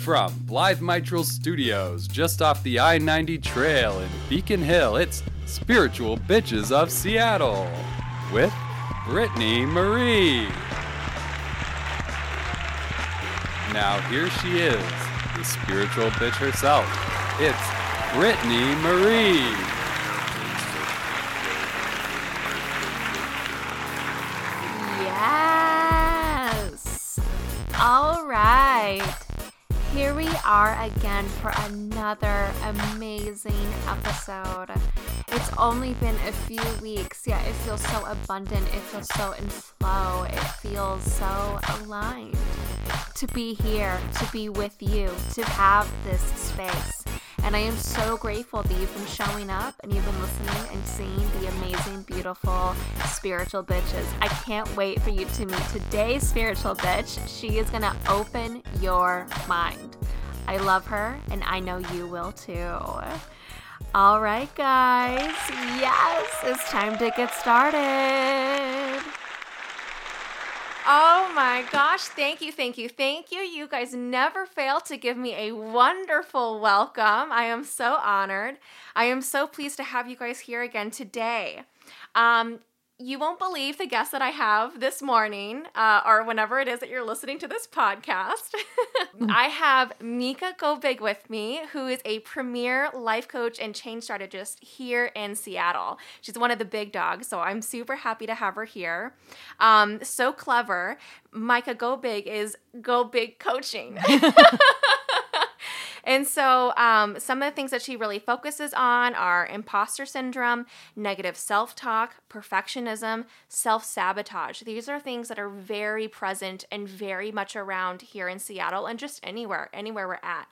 From Blithe Mitral Studios, just off the I 90 trail in Beacon Hill, it's Spiritual Bitches of Seattle with Brittany Marie. Now, here she is, the spiritual bitch herself. It's Brittany Marie. Yes. All right. Here we are again for another amazing episode. It's only been a few weeks, yet it feels so abundant. It feels so in flow. It feels so aligned to be here, to be with you, to have this space. And I am so grateful that you've been showing up and you've been listening and seeing the amazing, beautiful spiritual bitches. I can't wait for you to meet today's spiritual bitch. She is going to open your mind. I love her, and I know you will too. All right, guys. Yes, it's time to get started. Oh my gosh, thank you, thank you, thank you. You guys never fail to give me a wonderful welcome. I am so honored. I am so pleased to have you guys here again today. Um, you won't believe the guest that I have this morning, uh, or whenever it is that you're listening to this podcast. I have Micha Goebig with me, who is a premier life coach and change strategist here in Seattle. She's one of the big dogs, so I'm super happy to have her here. Um, so clever. Micha Goebig is Go Big Coaching. And so, um, some of the things that she really focuses on are imposter syndrome, negative self talk, perfectionism, self sabotage. These are things that are very present and very much around here in Seattle and just anywhere, anywhere we're at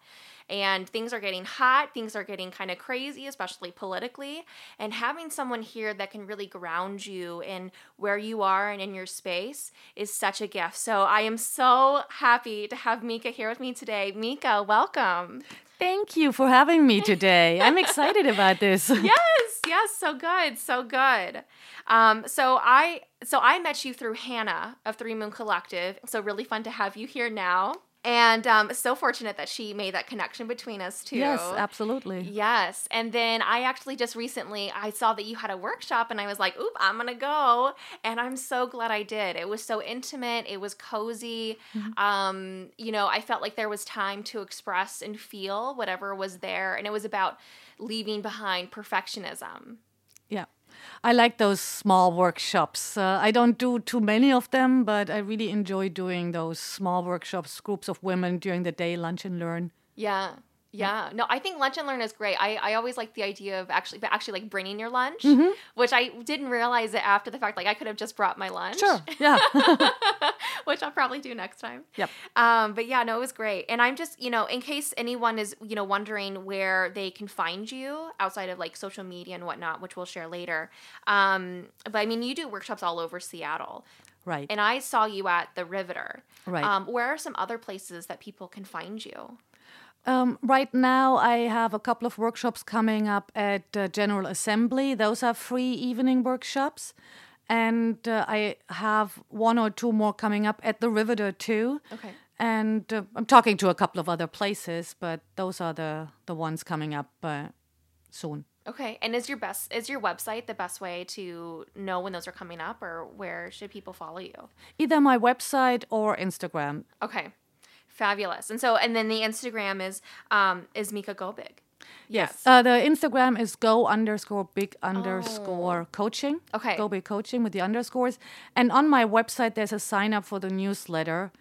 and things are getting hot, things are getting kind of crazy, especially politically. And having someone here that can really ground you in where you are and in your space is such a gift. So I am so happy to have Micha here with me today. Micha, welcome. Thank you for having me today. I'm excited about this. yes, yes, so good, so good. Um, so I so I met you through Hannah of Three Moon Collective. So really fun to have you here now. And um, so fortunate that she made that connection between us too. Yes, absolutely. Yes. And then I actually just recently I saw that you had a workshop and I was like, oop, I'm gonna go. And I'm so glad I did. It was so intimate, it was cozy. Mm-hmm. Um, you know, I felt like there was time to express and feel whatever was there. And it was about leaving behind perfectionism. I like those small workshops. Uh, I don't do too many of them, but I really enjoy doing those small workshops, groups of women during the day, lunch and learn. Yeah. Yeah, no, I think lunch and learn is great. I, I always like the idea of actually but actually like bringing your lunch, mm-hmm. which I didn't realize it after the fact. Like I could have just brought my lunch. Sure. Yeah. which I'll probably do next time. Yep. Um, but yeah, no, it was great. And I'm just you know in case anyone is you know wondering where they can find you outside of like social media and whatnot, which we'll share later. Um, but I mean, you do workshops all over Seattle. Right. And I saw you at the Riveter. Right. Um, where are some other places that people can find you? Um, right now, I have a couple of workshops coming up at uh, General Assembly. Those are free evening workshops. And uh, I have one or two more coming up at the Riveter too. Okay. And uh, I'm talking to a couple of other places, but those are the, the ones coming up uh, soon. Okay. And is your best is your website the best way to know when those are coming up or where should people follow you? Either my website or Instagram. Okay. Fabulous. And so, and then the Instagram is um, is Micha Go Big. Yes. Uh, the Instagram is go underscore big underscore Oh. coaching. Okay. Go big coaching with the underscores. And on my website, there's a sign up for the newsletter.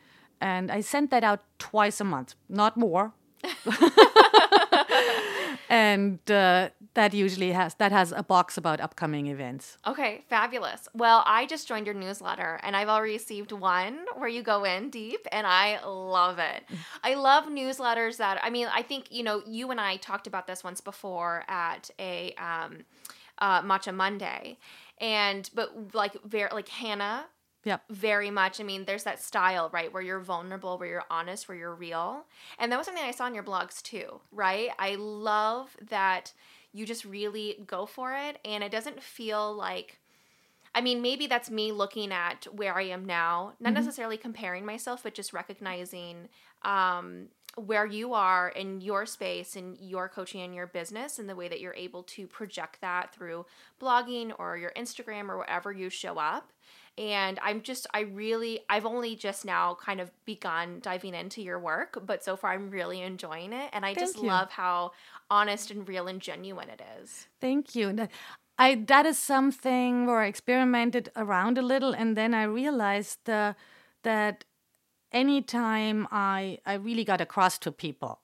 And I send that out twice a month, not more. and uh, that usually has that has a box about upcoming events. Okay, fabulous. Well, I just joined your newsletter and I've already received one where you go in deep and I love it. I love newsletters that I mean, I think, you know, you and I talked about this once before at a um uh Matcha Monday. And but like very like Hannah Yep. very much. I mean, there's that style, right, where you're vulnerable, where you're honest, where you're real. And that was something I saw in your blogs too, right? I love that you just really go for it and it doesn't feel like I mean, maybe that's me looking at where I am now, not necessarily comparing myself, but just recognizing um, where you are in your space and your coaching and your business and the way that you're able to project that through blogging or your Instagram or wherever you show up. And I'm just, I really, I've only just now kind of begun diving into your work, but so far I'm really enjoying it. And I Thank just you. love how honest and real and genuine it is. Thank you. I that is something where I experimented around a little, and then I realized uh, that anytime I I really got across to people,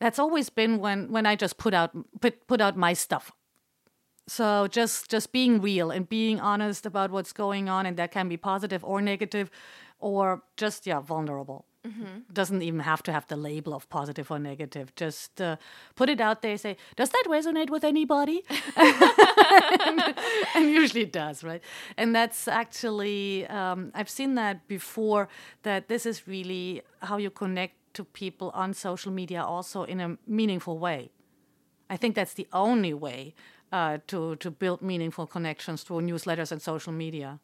that's always been when when I just put out put put out my stuff. So just just being real and being honest about what's going on, and that can be positive or negative, or just yeah vulnerable. Doesn't even have to have the label of positive or negative. Just uh, put it out there. Say, does that resonate with anybody? and usually it does, right? And that's actually um, I've seen that before. That this is really how you connect to people on social media, also in a meaningful way. I think that's the only way uh, to to build meaningful connections through newsletters and social media.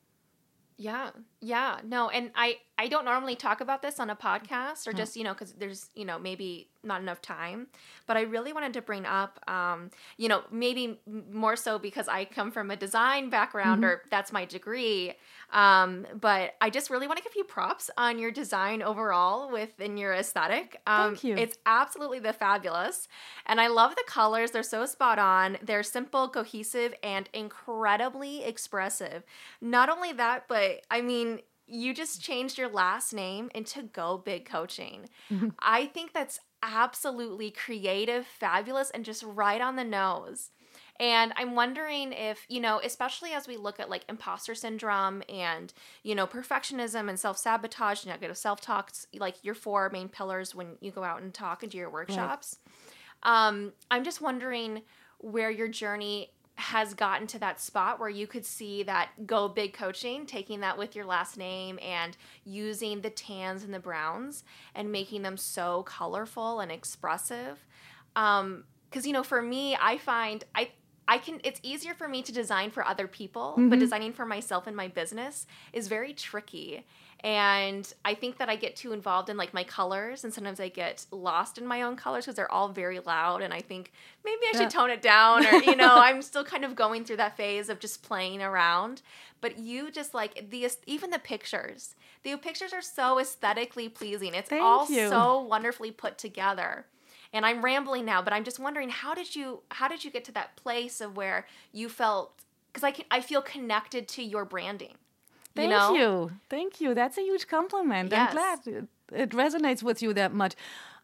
Yeah. Yeah. No, and I I don't normally talk about this on a podcast or just, you know, cuz there's, you know, maybe not enough time, but I really wanted to bring up um, you know, maybe more so because I come from a design background or that's my degree. Um, but I just really want to give you props on your design overall within your aesthetic. Um, Thank you. It's absolutely the fabulous. And I love the colors. They're so spot on. They're simple, cohesive, and incredibly expressive. Not only that, but I mean, you just changed your last name into Go Big Coaching. I think that's absolutely creative, fabulous, and just right on the nose. And I'm wondering if, you know, especially as we look at like imposter syndrome and, you know, perfectionism and self sabotage, negative self talks, like your four main pillars when you go out and talk and do your workshops. Um, I'm just wondering where your journey has gotten to that spot where you could see that go big coaching, taking that with your last name and using the tans and the browns and making them so colorful and expressive. Um, because you know, for me, I find I I can it's easier for me to design for other people, but designing for myself and my business is very tricky. And I think that I get too involved in like my colors and sometimes I get lost in my own colors because they're all very loud and I think maybe I should Yeah. tone it down or you know, I'm still kind of going through that phase of just playing around. But you just like the even the pictures. The pictures are so aesthetically pleasing. It's Thank all you. so wonderfully put together and i'm rambling now but i'm just wondering how did you how did you get to that place of where you felt because i can i feel connected to your branding Thank you know you. Thank you. That's a huge compliment. Yes. I'm glad it, it resonates with you that much.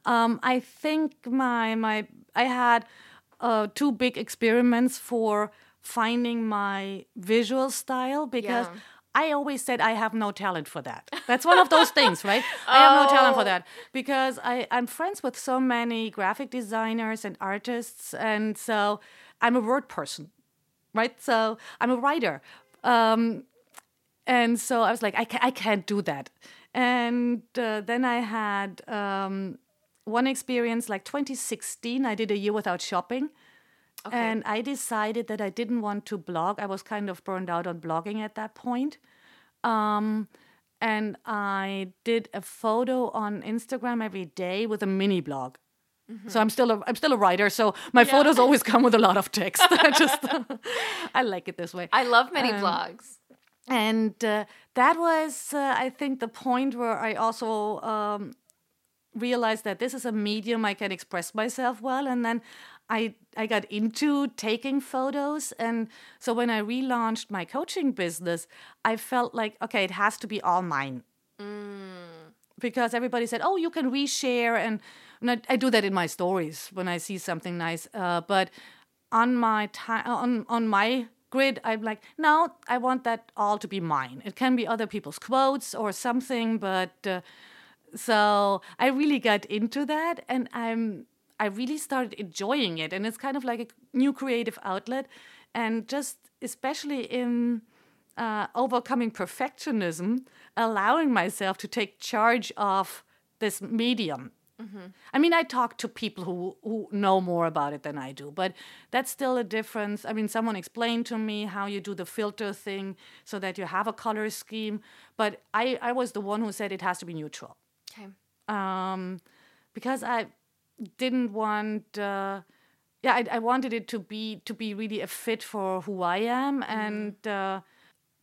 Um, I think my my I had uh, two big experiments for finding my visual style because Yeah. I always said I have no talent for that. That's one of those things, right? I have no talent for Oh. that because I, I'm friends with so many graphic designers and artists, and so I'm a word person, right? So I'm a writer. Um, and so I was like, I, ca- I can't do that. And uh, then I had um, one experience like 2016, I did a year without shopping. And I decided that I didn't want to blog. I was kind of burned out on blogging at that point. Um, and I did a photo on Instagram every day with a mini blog. So I'm still a I'm still a writer. So my photos always come with a lot of text. I just I like it this way i love many Um, blogs and uh, that was uh, i think the point where i also um, realized that this is a medium i can express myself well and then I, I got into taking photos. And so when i relaunched my coaching business i felt like okay it has to be all mine. Because everybody said, "Oh, you can reshare," and, and I, I do that in my stories when I see something nice. Uh, but on my time, on on my grid, I'm like, no, I want that all to be mine. It can be other people's quotes or something, but uh, so I really got into that, and I'm I really started enjoying it, and it's kind of like a new creative outlet, and just especially in uh, overcoming perfectionism, allowing myself to take charge of this medium. I mean, I talk to people who, who know more about it than I do, but that's still a difference. I mean, someone explained to me how you do the filter thing so that you have a color scheme, but I, I was the one who said it has to be neutral. okay Um, because I didn't want. Uh, yeah, I, I wanted it to be to be really a fit for who I am, and uh,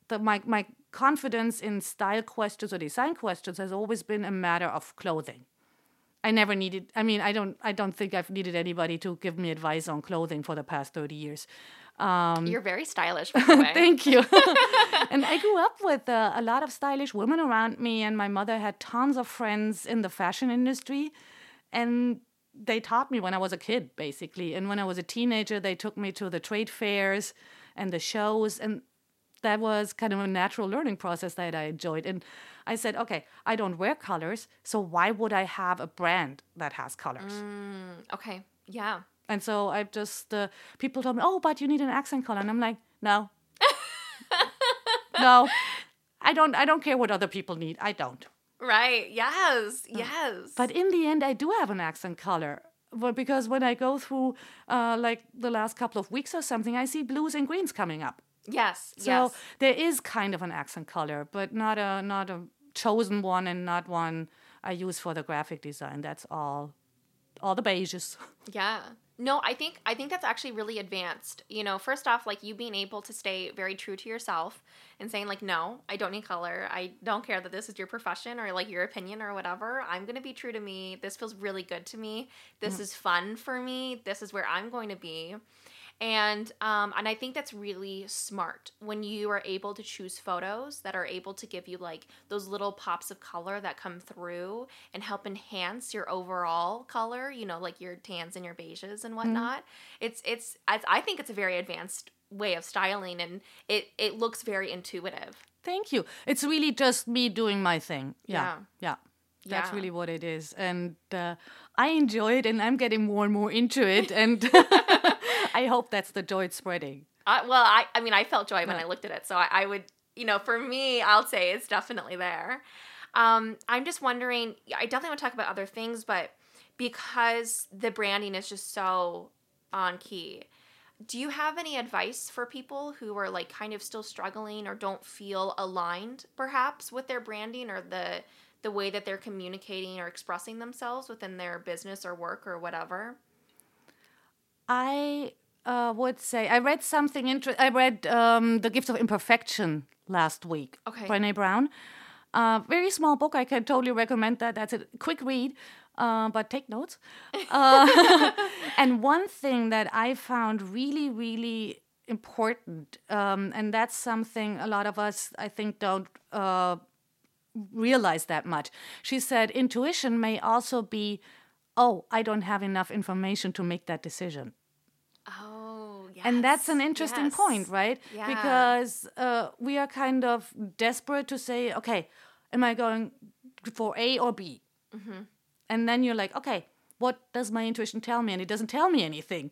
the my my confidence in style questions or design questions has always been a matter of clothing. I never needed. I mean, I don't. I don't think I've needed anybody to give me advice on clothing for the past thirty years. You're very stylish, by the way. Thank you. and I grew up with uh, a lot of stylish women around me, and my mother had tons of friends in the fashion industry, and they taught me when I was a kid, basically. And when I was a teenager, they took me to the trade fairs and the shows, and that was kind of a natural learning process that I enjoyed. And I said, okay, I don't wear colors, so why would I have a brand that has colors? Okay. Yeah. And so I just uh, people told me, "Oh, but you need an accent color," and I'm like, "No, no, I don't. I don't care what other people need. I don't." Right. Yes. Yes. But in the end, I do have an accent color. But because when I go through, uh, like the last couple of weeks or something, I see blues and greens coming up. Yes. So yes. there is kind of an accent color, but not a not a chosen one, and not one I use for the graphic design. That's all, all the beiges. Yeah. No, I think I think that's actually really advanced. You know, first off, like you being able to stay very true to yourself and saying like, no, I don't need color. I don't care that this is your profession or like your opinion or whatever. I'm gonna be true to me. This feels really good to me. This mm. is fun for me. This is where I'm going to be. And um, and I think that's really smart when you are able to choose photos that are able to give you like those little pops of color that come through and help enhance your overall color. You know, like your tans and your beiges and whatnot. It's it's I, I think it's a very advanced way of styling and it it looks very intuitive. Thank you. It's really just me doing my thing. Yeah. Yeah. Yeah. That's Yeah. really what it is. And uh, I enjoy it and I'm getting more and more into it. And I hope that's the joy it's spreading. I, well, I, I mean, I felt joy when I looked at it. So I, I would, you know, for me, I'll say it's definitely there. Um, I'm just wondering, I definitely want to talk about other things, but because the branding is just so on key, do you have any advice for people who are like kind of still struggling or don't feel aligned perhaps with their branding or the the way that they're communicating or expressing themselves within their business or work or whatever? I uh, would say I read something interesting. I read um, The Gift of Imperfection last week. Okay. Brene Brown. Uh, very small book. I can totally recommend that. That's a quick read, uh, but take notes. Uh, and one thing that I found really, really important, um, and that's something a lot of us, I think, don't uh, realize that much. She said intuition may also be, oh, I don't have enough information to make that decision. Oh, yes. And that's an interesting yes. point, right? Yeah. Because uh, we are kind of desperate to say, okay, am I going for A or B? Mm-hmm. And then you're like, okay, what does my intuition tell me? And it doesn't tell me anything.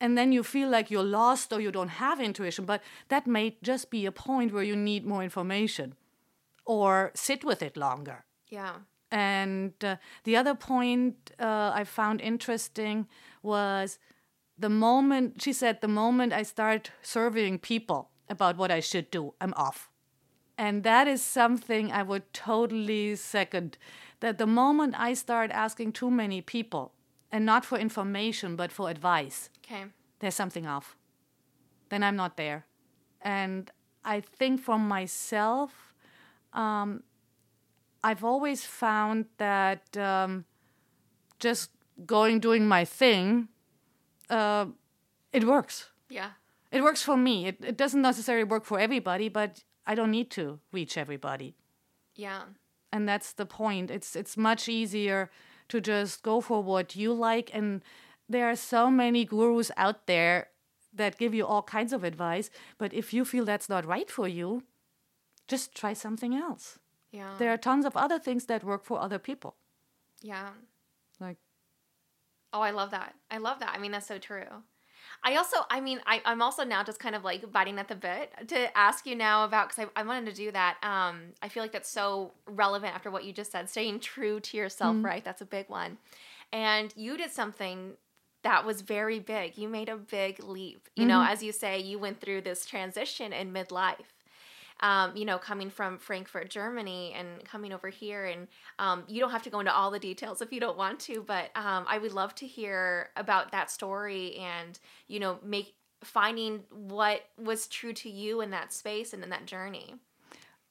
And then you feel like you're lost or you don't have intuition, but that may just be a point where you need more information or sit with it longer. Yeah. And uh, the other point uh, I found interesting was the moment she said, the moment I start surveying people about what I should do, I'm off. And that is something I would totally second. That the moment I start asking too many people, and not for information, but for advice, Okay. there's something off. Then I'm not there. And I think for myself, um, I've always found that um, just going doing my thing, uh, it works. Yeah. It works for me. It, it doesn't necessarily work for everybody, but I don't need to reach everybody. Yeah. And that's the point. It's it's much easier to just go for what you like. And there are so many gurus out there that give you all kinds of advice. But if you feel that's not right for you, just try something else. Yeah. There are tons of other things that work for other people. yeah. Like Oh, I love that. I love that. I mean, that's so true. I also, I mean, I, I'm also now just kind of like biting at the bit to ask you now about, because I, I wanted to do that. Um, I feel like that's so relevant after what you just said, staying true to yourself, right? That's a big one. And you did something that was very big. You made a big leap. You know, as you say, you went through this transition in midlife. Um, you know, coming from Frankfurt, Germany, and coming over here. And um, you don't have to go into all the details if you don't want to, but um, I would love to hear about that story and, you know, make finding what was true to you in that space and in that journey.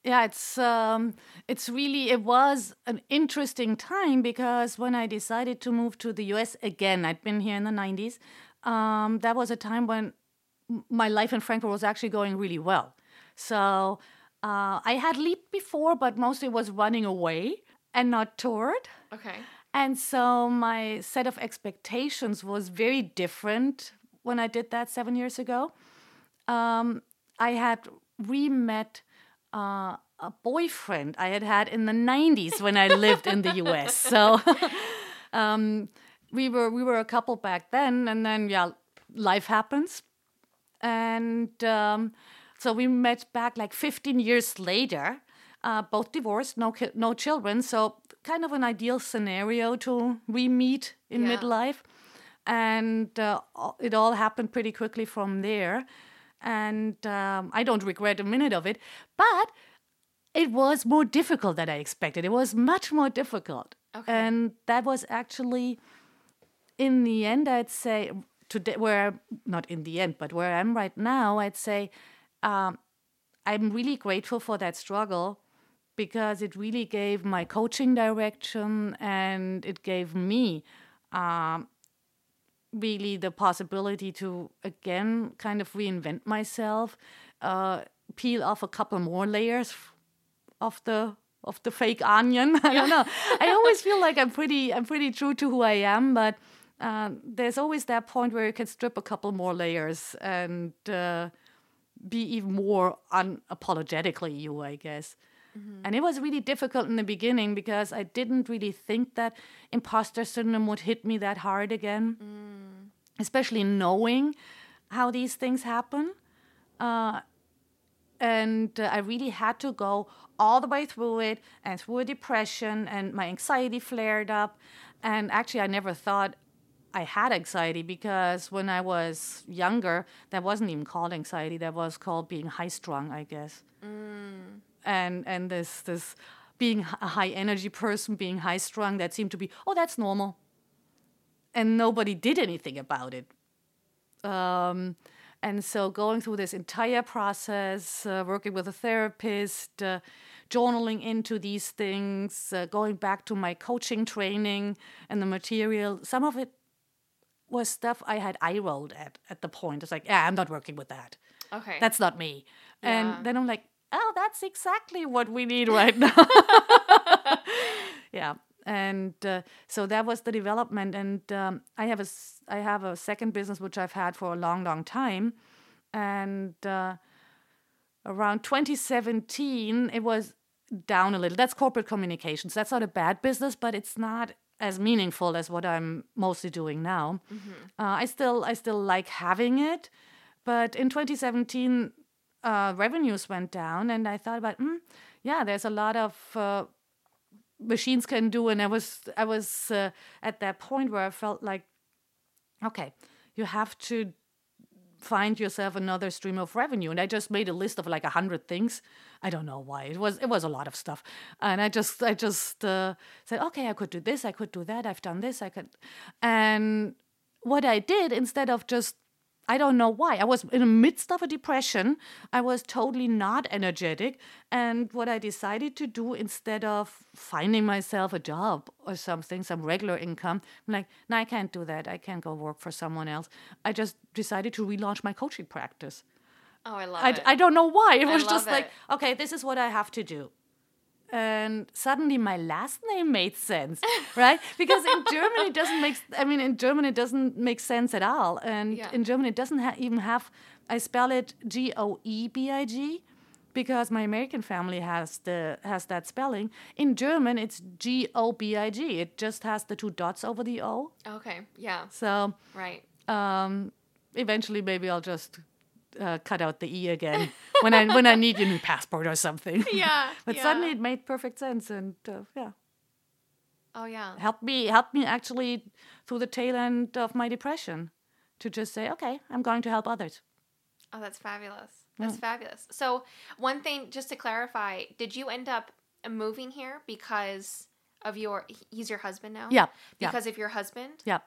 Yeah, it's um, it's really it was an interesting time because when I decided to move to the U.S. again, I'd been here in the '90s. Um, that was a time when my life in Frankfurt was actually going really well. So uh, I had leaped before, but mostly was running away and not toured. Okay. And so my set of expectations was very different when I did that seven years ago. Um, I had re met uh, a boyfriend I had had in the 90s when I lived in the US. So um, we were we were a couple back then, and then yeah, life happens, and um, so we met back like 15 years later. Uh, both divorced, no ki- no children, so kind of an ideal scenario to re-meet in Yeah. midlife, and uh, it all happened pretty quickly from there. And um, I don't regret a minute of it, but it was more difficult than I expected. It was much more difficult. Okay. And that was actually, in the end, I'd say, today, where, not in the end, but where I'm right now, I'd say um, I'm really grateful for that struggle because it really gave my coaching direction and it gave me um, really the possibility to again kind of reinvent myself, uh, peel off a couple more layers of the of the fake onion. I don't know. I always feel like I'm pretty I'm pretty true to who I am, but uh, there's always that point where you can strip a couple more layers and uh, be even more unapologetically you, I guess. And it was really difficult in the beginning because I didn't really think that imposter syndrome would hit me that hard again, especially knowing how these things happen. Uh, and uh, I really had to go all the way through it and through a depression, and my anxiety flared up. And actually, I never thought I had anxiety because when I was younger, that wasn't even called anxiety. That was called being high strung, I guess. And and this this being a high energy person, being high strung, that seemed to be oh that's normal. And nobody did anything about it. Um, and so going through this entire process, uh, working with a therapist, uh, journaling into these things, uh, going back to my coaching training and the material, some of it was stuff I had eye rolled at at the point. It's like, yeah, I'm not working with that. Okay. That's not me. Yeah. And then I'm like, oh, that's exactly what we need right now. yeah. And uh, so that was the development. And um, I have a I have a second business which I've had for a long, long time. And uh, around 2017, it was down a little. That's corporate communications. That's not a bad business, but it's not as meaningful as what I'm mostly doing now. Uh, I still I still like having it, but in 2017, uh, revenues went down, and I thought about, mm, yeah, there's a lot of uh, machines can do, and I was I was uh, at that point where I felt like, okay, you have to find yourself another stream of revenue. And i just made a list of like a hundred things. I don't know why. It was it was a lot of stuff. And i just i just uh, said okay i could do this i could do that i've done this i could and what i did instead of just I don't know why. I was in the midst of a depression. I was totally not energetic. And what I decided to do instead of finding myself a job or something, some regular income, I'm like, no, I can't do that. I can't go work for someone else. I just decided to relaunch my coaching practice. oh, I love I, it. I don't know why. It was just like, okay, this is what I have to do. And suddenly my last name made sense, right? Because in Germany it doesn't make. I mean, in German it doesn't make sense at all. And Yeah. in German it doesn't ha- even have. I spell it G O E B I G, because my American family has the has that spelling. In German it's G O B I G. It just has the two dots over the O. okay. Yeah. So Right. um, eventually maybe I'll just uh, cut out the e again when I when I need a new passport or something. Yeah. but yeah. suddenly it made perfect sense and uh, yeah, Oh yeah. helped me helped me actually through the tail end of my depression to just say, okay, I'm going to help others. Oh, that's fabulous. That's fabulous. So, one thing just to clarify, did you end up moving here because of your he's your husband now? Yeah. Yeah. Because of your husband? Yeah.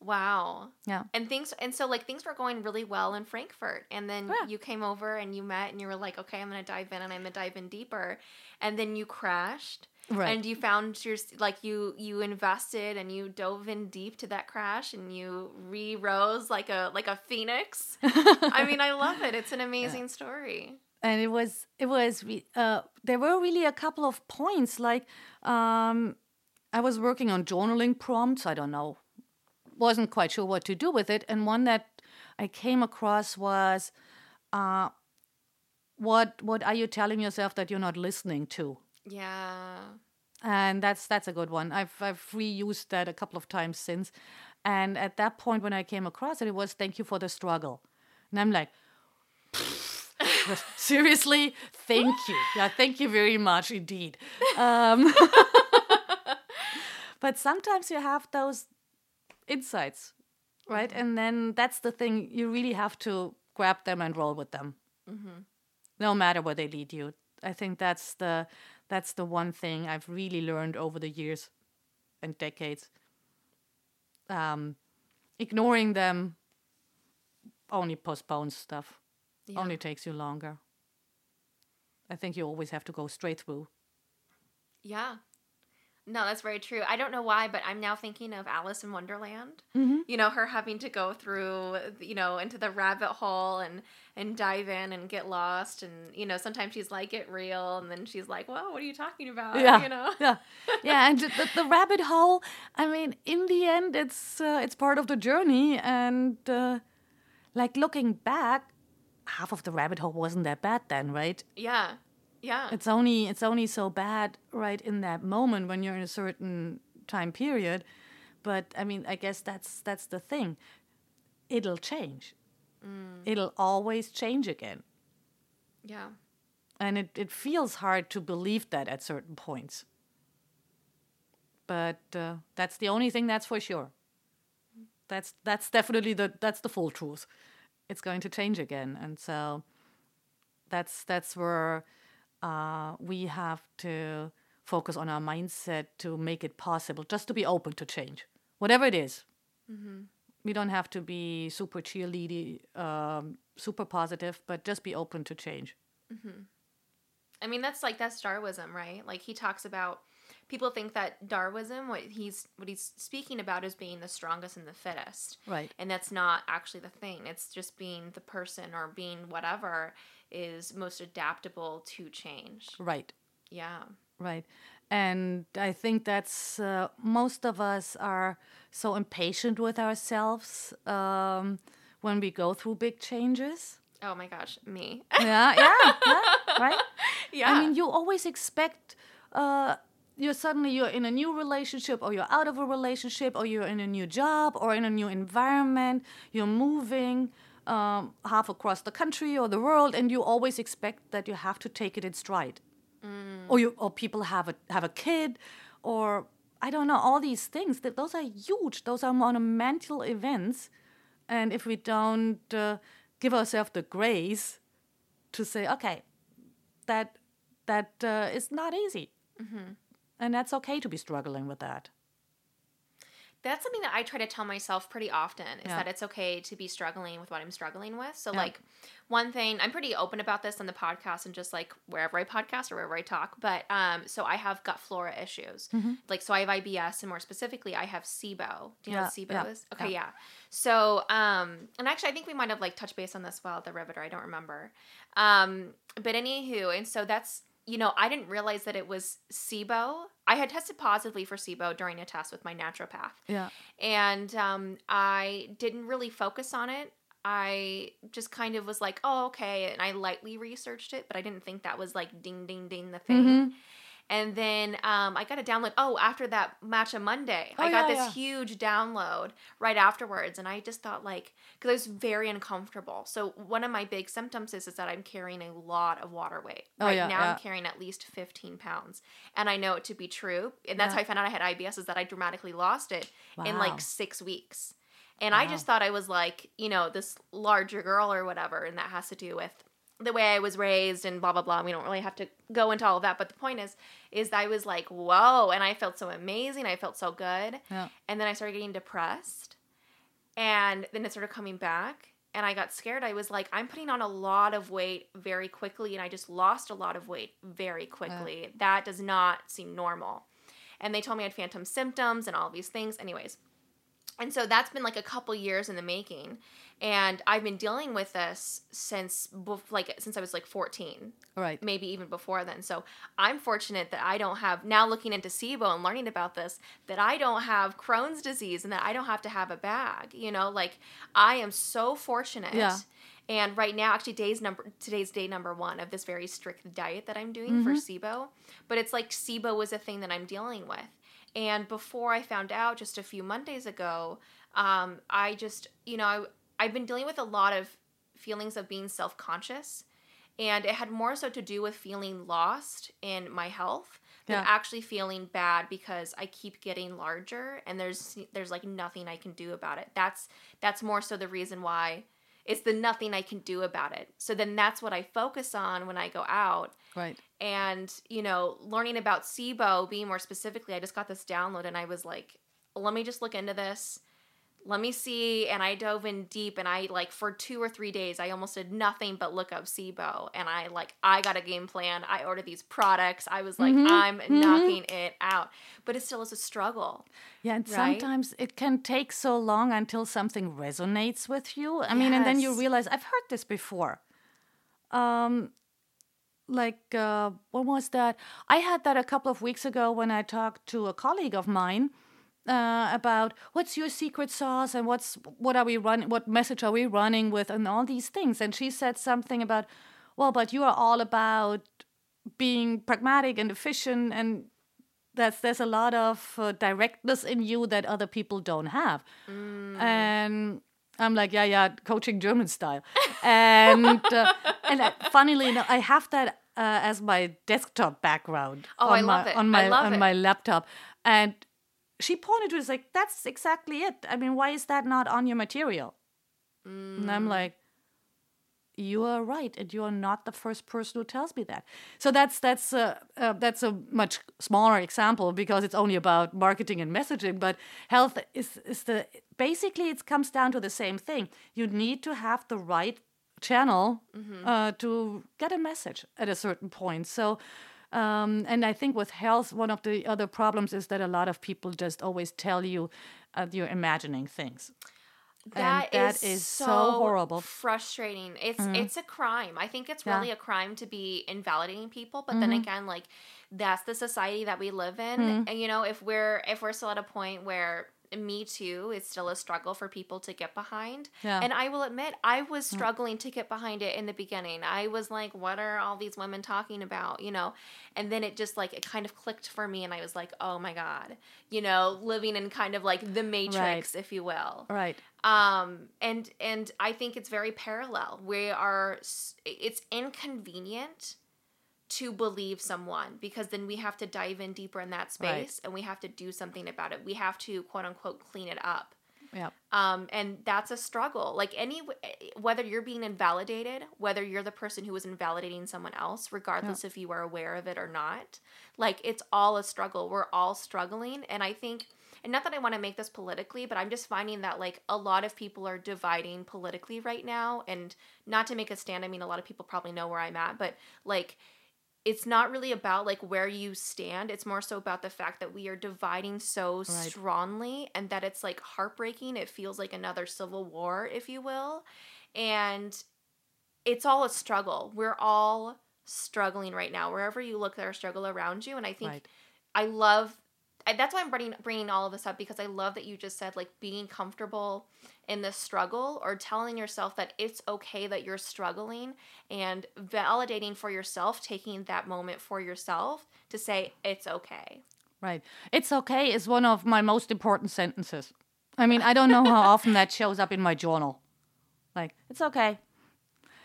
Wow. Yeah. And things and so like things were going really well in Frankfurt and then Yeah. you came over and you met and you were like, "Okay, I'm going to dive in and I'm going to dive in deeper." And then you crashed. Right. And you found your like you you invested and you dove in deep to that crash and you re-rose like a like a phoenix. I mean, I love it. It's an amazing story. and it was it was uh, there were really a couple of points like um, I was working on journaling prompts. I don't know, wasn't quite sure what to do with it, and one that I came across was, uh, what what are you telling yourself that you're not listening to? Yeah. and that's that's a good one. I've I've reused that a couple of times since, and at that point when I came across it, it was "Thank you for the struggle," and I'm like, seriously, thank you, yeah, thank you very much indeed. Um, but sometimes you have those insights, right? And then that's the thing you really have to grab them and roll with them, no matter where they lead you. I think that's the that's the one thing I've really learned over the years and decades. Um, ignoring them only postpones stuff. Yeah. Only takes you longer. I think you always have to go straight through. Yeah. No, that's very true. I don't know why, but I'm now thinking of Alice in Wonderland. Mm-hmm. You know, her having to go through, you know, into the rabbit hole and and dive in and get lost, and you know, sometimes she's like, "Get real," and then she's like, "Well, what are you talking about?" yeah, You know. yeah, yeah. And the, the rabbit hole. I mean, in the end, it's uh, it's part of the journey, and uh, like looking back, half of the rabbit hole wasn't that bad then, right? Yeah. Yeah. It's only it's only so bad right in that moment when you're in a certain time period. But I mean, I guess that's that's the thing. It'll change. It'll always change again. yeah. And it, it feels hard to believe that at certain points. But uh, that's the only thing that's for sure. That's that's definitely the that's the full truth. It's going to change again, and so that's that's where uh, we have to focus on our mindset to make it possible, just to be open to change, whatever it is. We don't have to be super cheerleady, um, super positive, but just be open to change. I mean, that's like that's Darwinism, right? Like he talks about people think that Darwinism, what he's what he's speaking about is being the strongest and the fittest. Right. And that's not actually the thing. It's just being the person or being whatever is most adaptable to change. Right. Yeah. Right. And I think that's uh, most of us are so impatient with ourselves um, when we go through big changes. Oh my gosh, me. Yeah, yeah, yeah, right. yeah. I mean, you always expect uh, you're suddenly you're in a new relationship, or you're out of a relationship, or you're in a new job, or in a new environment. You're moving um, half across the country or the world, and you always expect that you have to take it in stride, or you or people have a have a kid, or I don't know all these things. That those are huge. Those are monumental events, and if we don't uh, give ourselves the grace to say, okay, that that uh, is not easy, and that's okay to be struggling with that. That's something that I try to tell myself pretty often is Yeah. that it's okay to be struggling with what I'm struggling with. So, Yeah. like, one thing I'm pretty open about this on the podcast and just like wherever I podcast or wherever I talk. But um, so I have gut flora issues. Mm-hmm. Like, so I have IBS, and more specifically, I have SIBO. Do you know what SIBO yeah, is? Okay, yeah. yeah. So, um, and actually, I think we might have like touched base on this while at the Riveter. I don't remember. Um, but anywho, and so that's you know, I didn't realize that it was SIBO. I had tested positively for SIBO during a test with my naturopath Yeah, and um, I didn't really focus on it. I just kind of was like, oh, okay. And I lightly researched it, but I didn't think that was like ding, ding, ding the thing. Mhm. And then um, I got a download. Oh, after that Matcha Monday, Oh, I got yeah, this yeah. huge download right afterwards. And I just thought, like, because I was very uncomfortable. So, one of my big symptoms is, is that I'm carrying a lot of water weight. Oh, right yeah, now. I'm carrying at least 15 pounds. And I know it to be true. And that's how I found out I had IBS, is that I dramatically lost it in like six weeks. And I just thought I was like, you know, this larger girl or whatever. And that has to do with the way I was raised and blah blah blah. We don't really have to go into all of that, but the point is, is I was like, whoa, and I felt so amazing. I felt so good, Yeah. and then I started getting depressed, and then it started coming back, and I got scared. I was like, I'm putting on a lot of weight very quickly, and I just lost a lot of weight very quickly. That does not seem normal, and they told me I had phantom symptoms and all these things. Anyways, and so that's been like a couple years in the making. And i've been dealing with this since like since i was like 14 Right. maybe even before then. So i'm fortunate that i don't have now looking into sibo and learning about this that i don't have crohn's disease and that i don't have to have a bag you know? Like i am so fortunate. Yeah. and right now actually days number today's day number one of this very strict diet that i'm doing for mm-hmm. sibo but it's like sibo was a thing that i'm dealing with and before i found out just a few mondays ago um, i just you know I, i've been dealing with a lot of feelings of being self-conscious and it had more so to do with feeling lost in my health than Yeah. actually feeling bad because I keep getting larger and there's there's like nothing I can do about it. That's that's more so the reason why it's the nothing I can do about it. So then that's what I focus on when I go out Right. and you know learning about SIBO being more specifically I just got this download and I was like let me just look into this. Let me see. And I dove in deep and I like for 2 or 3 days I almost did nothing but look up SIBO. And I like I got a game plan. I ordered these products. I was like I'm knocking it out. But it still is a struggle Yeah, and Right? sometimes it can take so long until something resonates with you. I mean, and then you realize I've heard this before. Um, like uh, when was that? I had that a couple of weeks ago when I talked to a colleague of mine uh, about what's your secret sauce and what's what are we running, what message are we running with, and all these things. And she said something about, well, but you are all about being pragmatic and efficient and that's there's a lot of uh, directness in you that other people don't have and i'm like yeah yeah coaching german style and uh, and I, funnily enough i have that uh, as my desktop background Oh, on I my love it. on I my love on it. my laptop and she pointed to it like that's exactly it i mean why is that not on your material and i'm Mm. like you are right and you are not the first person who tells me that so that's that's uh, uh, that's a much smaller example because it's only about marketing and messaging but health is is the basically it comes down to the same thing you need to have the right channel uh, to get a message at a certain point. So um, and I think with health, one of the other problems is that a lot of people just always tell you uh, you're imagining things. And that is so horrible. frustrating. It's it's a crime. I think it's Yeah. really a crime to be invalidating people but then again like that's the society that we live in. And you know if we're if we're still at a point where me too is still a struggle for people to get behind. Yeah. and i will admit i was struggling to get behind it in the beginning. I was like what are all these women talking about? You know? And then it just like it kind of clicked for me and i was like oh my god. You know living in kind of like the matrix if you will. Right. um and and i think it's very parallel. We are it's inconvenient to believe someone because then we have to dive in deeper in that Right. space and we have to do something about it. We have to quote unquote clean it up. Yeah. um, and that's a struggle. Like any whether you're being invalidated whether you're the person who is invalidating someone else regardless if you are aware of it or not like it's all a struggle. We're all struggling. And i think and not that i want to make this politically but i'm just finding that like a lot of people are dividing politically right now. And not to make a stand i mean a lot of people probably know where i'm at but like it's not really about like where you stand. It's more so about the fact that we are dividing so strongly and that it's like heartbreaking. It feels like another civil war if you will. And it's all a struggle. We're all struggling right now wherever you look there's struggle around you. And i think Right. i love I, that's why i'm bringing, bringing all of this up because i love that you just said like being comfortable in this struggle or telling yourself that it's okay that you're struggling and validating for yourself taking that moment for yourself to say it's okay Right. It's okay is one of my most important sentences. I mean, I don't know how often that shows up in my journal. Like, it's okay.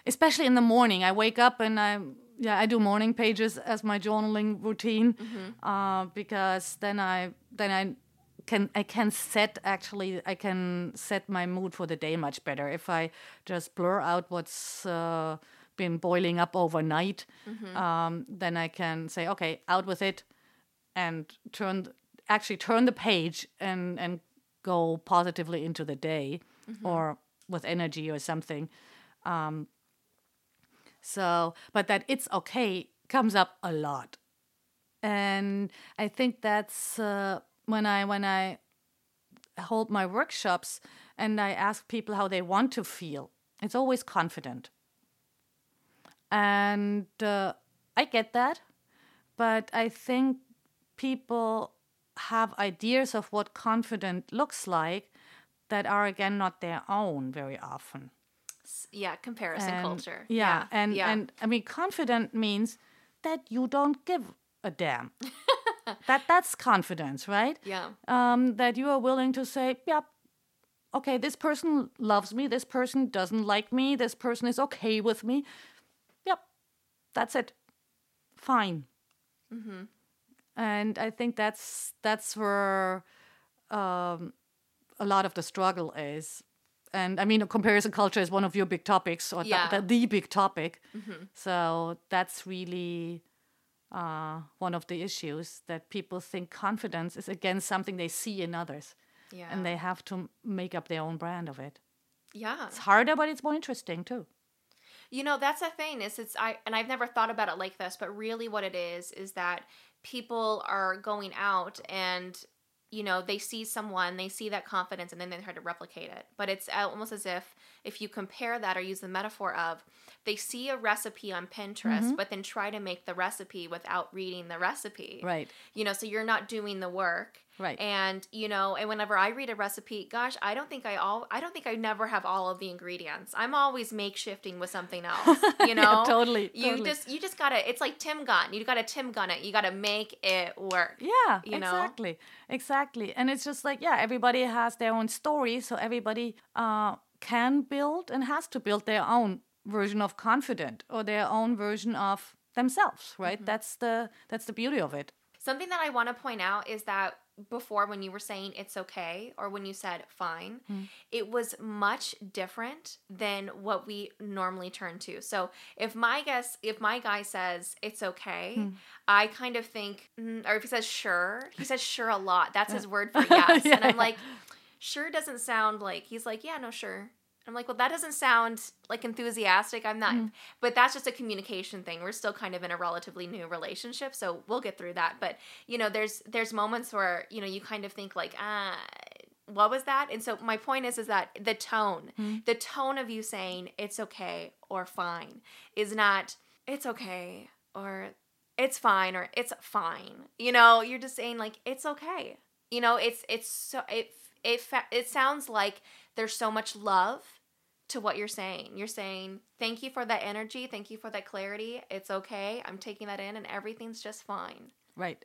Especially in the morning. I wake up and I yeah, I do morning pages as my journaling routine. Uh, because then I then I can I can set actually I can set my mood for the day much better if I just blur out what's uh, been boiling up overnight, um, then I can say, okay, out with it, and turn actually turn the page and and go positively into the day, or with energy or something. Um, so, but that it's okay comes up a lot, and I think that's uh, when I when I hold my workshops and I ask people how they want to feel. It's always confident, and uh, I get that, but I think people have ideas of what confident looks like that are again not their own very often. Yeah, comparison And- culture. Yeah, and yeah. and I mean, confident means that you don't give a damn. that that's confidence, right? yeah. Um, that you are willing to say, "Yep, okay, this person loves me. This person doesn't like me. This person is okay with me. Yep, that's it. Fine." And I think that's that's where um, a lot of the struggle is. And I mean, comparison culture is one of your big topics, or the- Yeah. the, the big topic. So that's really uh, one of the issues that people think confidence is again something they see in others, Yeah. and they have to make up their own brand of it. yeah. It's harder, but it's more interesting too. You know, that's the thing is it's I and I've never thought about it like this, but really what it is is that people are going out and you know, they see someone, they see that confidence and then they try to replicate it. But it's uh, almost as if if you compare that or use the metaphor of they see a recipe on Pinterest mm-hmm. but then try to make the recipe without reading the recipe. Right. You know, so you're not doing the work. Right. And you know, and whenever I read a recipe, gosh, I don't think I all I don't think I never have all of the ingredients. I'm always makeshifting with something else. You know? totally, You totally. just you just gotta it's like Tim Gunn. You gotta Tim Gunn it. You gotta make it work. Yeah, you know? exactly, exactly. And it's just like, yeah, everybody has their own story, so everybody uh, can build and has to build their own version of confident or their own version of themselves, right? Mm-hmm. That's the that's the beauty of it. Something that I want to point out is that before when you were saying it's okay or when you said fine, it was much different than what we normally turn to. So if my guess, if my guy says it's okay, I kind of think, mm, or if he says sure, he says sure a lot. That's his word for yes, and I'm Yeah. like, sure doesn't sound like he's like yeah no sure. I'm like, well, that doesn't sound like enthusiastic. I'm not, but that's just a communication thing. We're still kind of in a relatively new relationship, so we'll get through that. But you know, there's there's moments where you know you kind of think like, ah, what was that? And so my point is, is that the tone, the tone of you saying it's okay or fine, is not it's okay or it's fine or it's fine. You know, you're just saying like it's okay. You know, it's it's so it it fa- it sounds like there's so much love to what you're saying. You're saying, "Thank you for that energy. Thank you for that clarity. It's okay. I'm taking that in and everything's just fine." Right.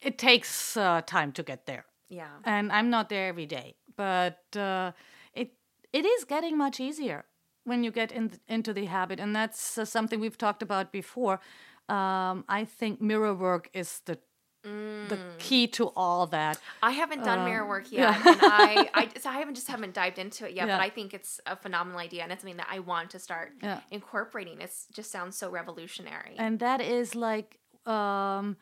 It takes uh, time to get there. Yeah. and I'm not there every day. But uh, it it is getting much easier when you get in, into the habit, and that's uh, something we've talked about before. Um, I think mirror work is the the key to all that. I haven't done mirror Um, work yeah. yet, and I, I, so I haven't just haven't dived into it yet. Yeah. But I think it's a phenomenal idea, and it's something that I want to start Yeah. incorporating. It just sounds so revolutionary. And that is like um,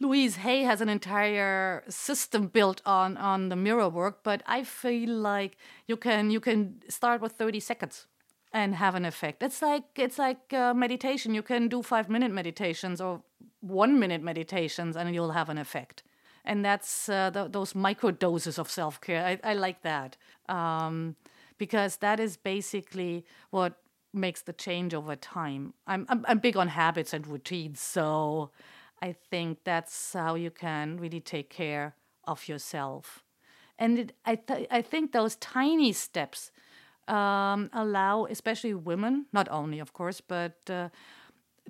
Louise Hay has an entire system built on on the mirror work, but I feel like you can you can start with 30 seconds and have an effect. It's like it's like uh, meditation. You can do 5 minute meditations or 1 minute meditations and you'll have an effect. And that's uh, th- those micro doses of self care. I, I like that um, because that is basically what makes the change over time. I'm, I'm I'm big on habits and routines, so I think that's how you can really take care of yourself. And it, I th- I think those tiny steps um, allow, especially women, not only of course, but uh,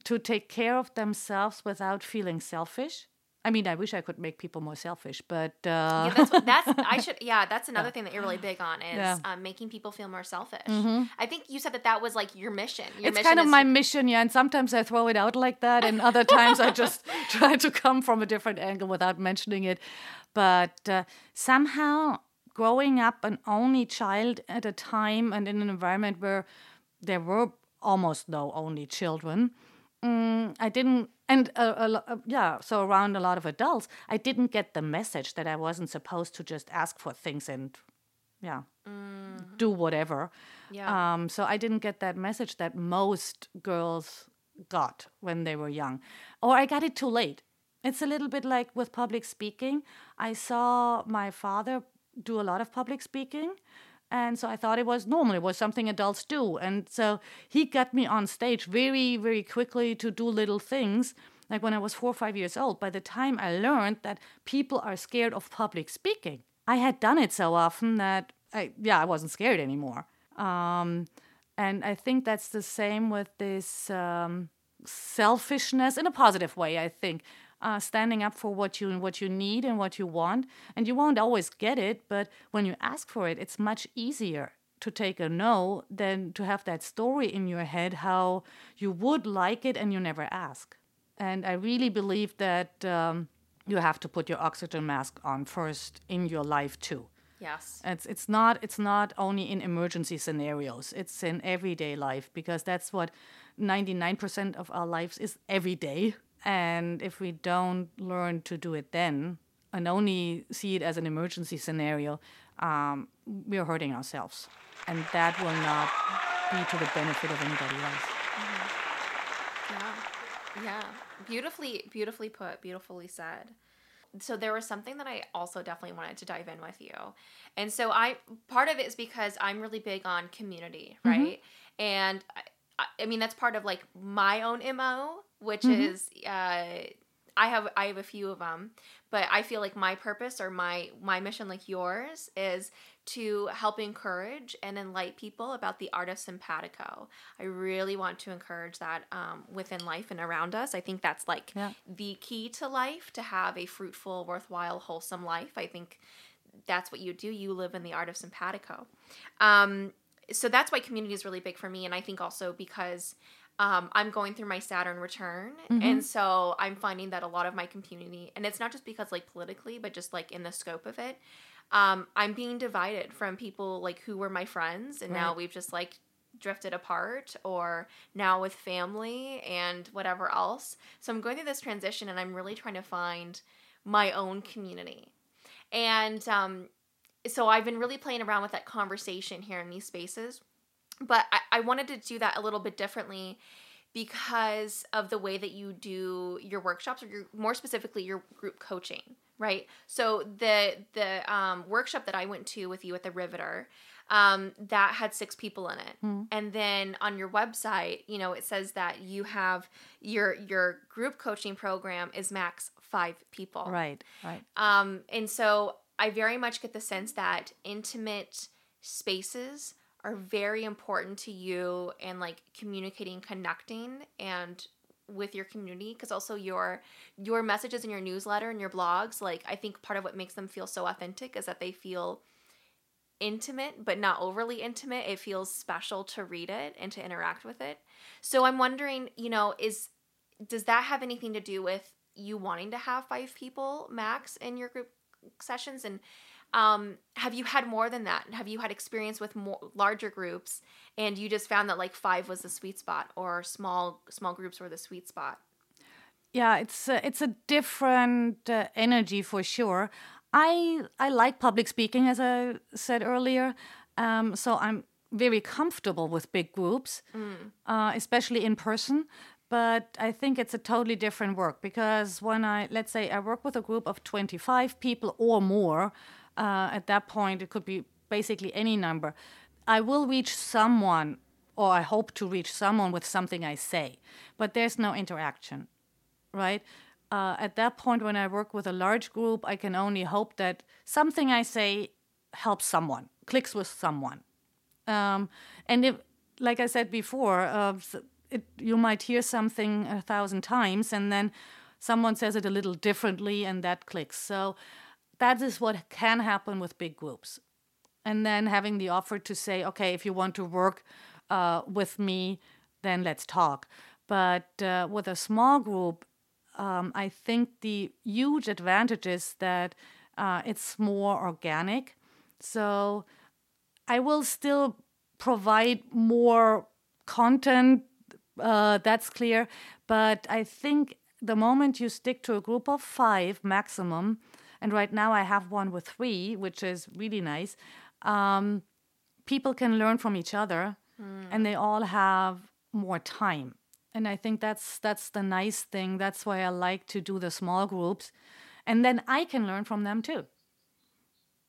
to take care of themselves without feeling selfish. I mean, I wish I could make people more selfish, but uh, yeah, that's what, that's I should yeah. That's another thing that you're really big on is Yeah. Mm-hmm. um, making people feel more selfish. I think you said that that was like your mission. Your it's mission kind of my to- mission, yeah. And sometimes I throw it out like that, and other times I just try to come from a different angle without mentioning it. But uh, somehow, growing up an only child at a time and in an environment where there were almost no only children. Mm, I didn't, and uh, uh, yeah, so around a lot of adults, I didn't get the message that I wasn't supposed to just ask for things and, yeah, mm. do whatever. Yeah. Um, so I didn't get that message that most girls got when they were young, or I got it too late. It's a little bit like with public speaking. I saw my father do a lot of public speaking. And so I thought it was normal. It was something adults do. And so he got me on stage very, very quickly to do little things. Like when I was four or five years old, by the time I learned that people are scared of public speaking, I had done it so often that I, yeah, I wasn't scared anymore. Um, and I think that's the same with this um, selfishness in a positive way, I think uh, standing up for what you what you need and what you want. And you won't always get it, but when you ask for it, it's much easier to take a no than to have that story in your head how you would like it and you never ask. And I really believe that um, you have to put your oxygen mask on first in your life too. Yes. It's it's not it's not only in emergency scenarios. It's in everyday life because that's what 99% of our lives is every day. And if we don't learn to do it then and only see it as an emergency scenario, um, we are hurting ourselves. And that will not be to the benefit of anybody else. Mm-hmm. Yeah. Yeah. Beautifully, beautifully put, beautifully said so there was something that I also definitely wanted to dive in with you. And so I part of it is because I'm really big on community, mm-hmm. right? Mm-hmm. And I, I, mean that's part of like my own MO which mm-hmm. is uh, I have I have a few of them, but I feel like my purpose or my my mission, like yours, is to help encourage and enlighten people about the art of simpatico. I really want to encourage that um, within life and around us. I think that's like yeah. the key to life to have a fruitful, worthwhile, wholesome life. I think that's what you do. You live in the art of simpatico. Um, so that's why community is really big for me, and I think also because um, I'm going through my Saturn return. Mm-hmm. And so I'm finding that a lot of my community, and it's not just because like politically, but just like in the scope of it, um, I'm being divided from people like who were my friends. And right. now we've just like drifted apart or now with family and whatever else. So I'm going through this transition and I'm really trying to find my own community. And um, so I've been really playing around with that conversation here in these spaces but I, I wanted to do that a little bit differently because of the way that you do your workshops or your more specifically your group coaching right? So the the um, workshop that i went to with you at the riveter um, that had six people in it. Mm. and then on your website you know it says that you have your your group coaching program is max five people. Right right. Um, and so i very much get the sense that intimate spaces are very important to you and like communicating, connecting and with your community because also your your messages in your newsletter and your blogs like i think part of what makes them feel so authentic is that they feel intimate but not overly intimate. It feels special to read it and to interact with it. So i'm wondering you know is does that have anything to do with you wanting to have five people max in your group sessions? And um, have you had more than that? Have you had experience with more larger groups, and you just found that like five was the sweet spot, or small small groups were the sweet spot? Yeah, it's a, it's a different uh, energy for sure. I I like public speaking, as I said earlier, um, so I'm very comfortable with big groups, mm. uh, especially in person but I think it's a totally different work because when I, let's say, I work with a group of 25 people or more, uh, at that point, it could be basically any number. I will reach someone, or I hope to reach someone with something I say, but there's no interaction, right? Uh, at that point, when I work with a large group, I can only hope that something I say helps someone, clicks with someone. Um, and if, like I said before, uh, it, you might hear something a thousand times, and then someone says it a little differently, and that clicks. So that is what can happen with big groups. And then having the offer to say, okay, if you want to work uh, with me, then let's talk. But uh, with a small group, um, I think the huge advantage is that uh, it's more organic. So I will still provide more content, uh, that's clear. But I think the moment you stick to a group of five maximum, and right now I have one with three, which is really nice, um, people can learn from each other and they all have more time. And I think that's that's the nice thing. That's why I like to do the small groups. And then I can learn from them too.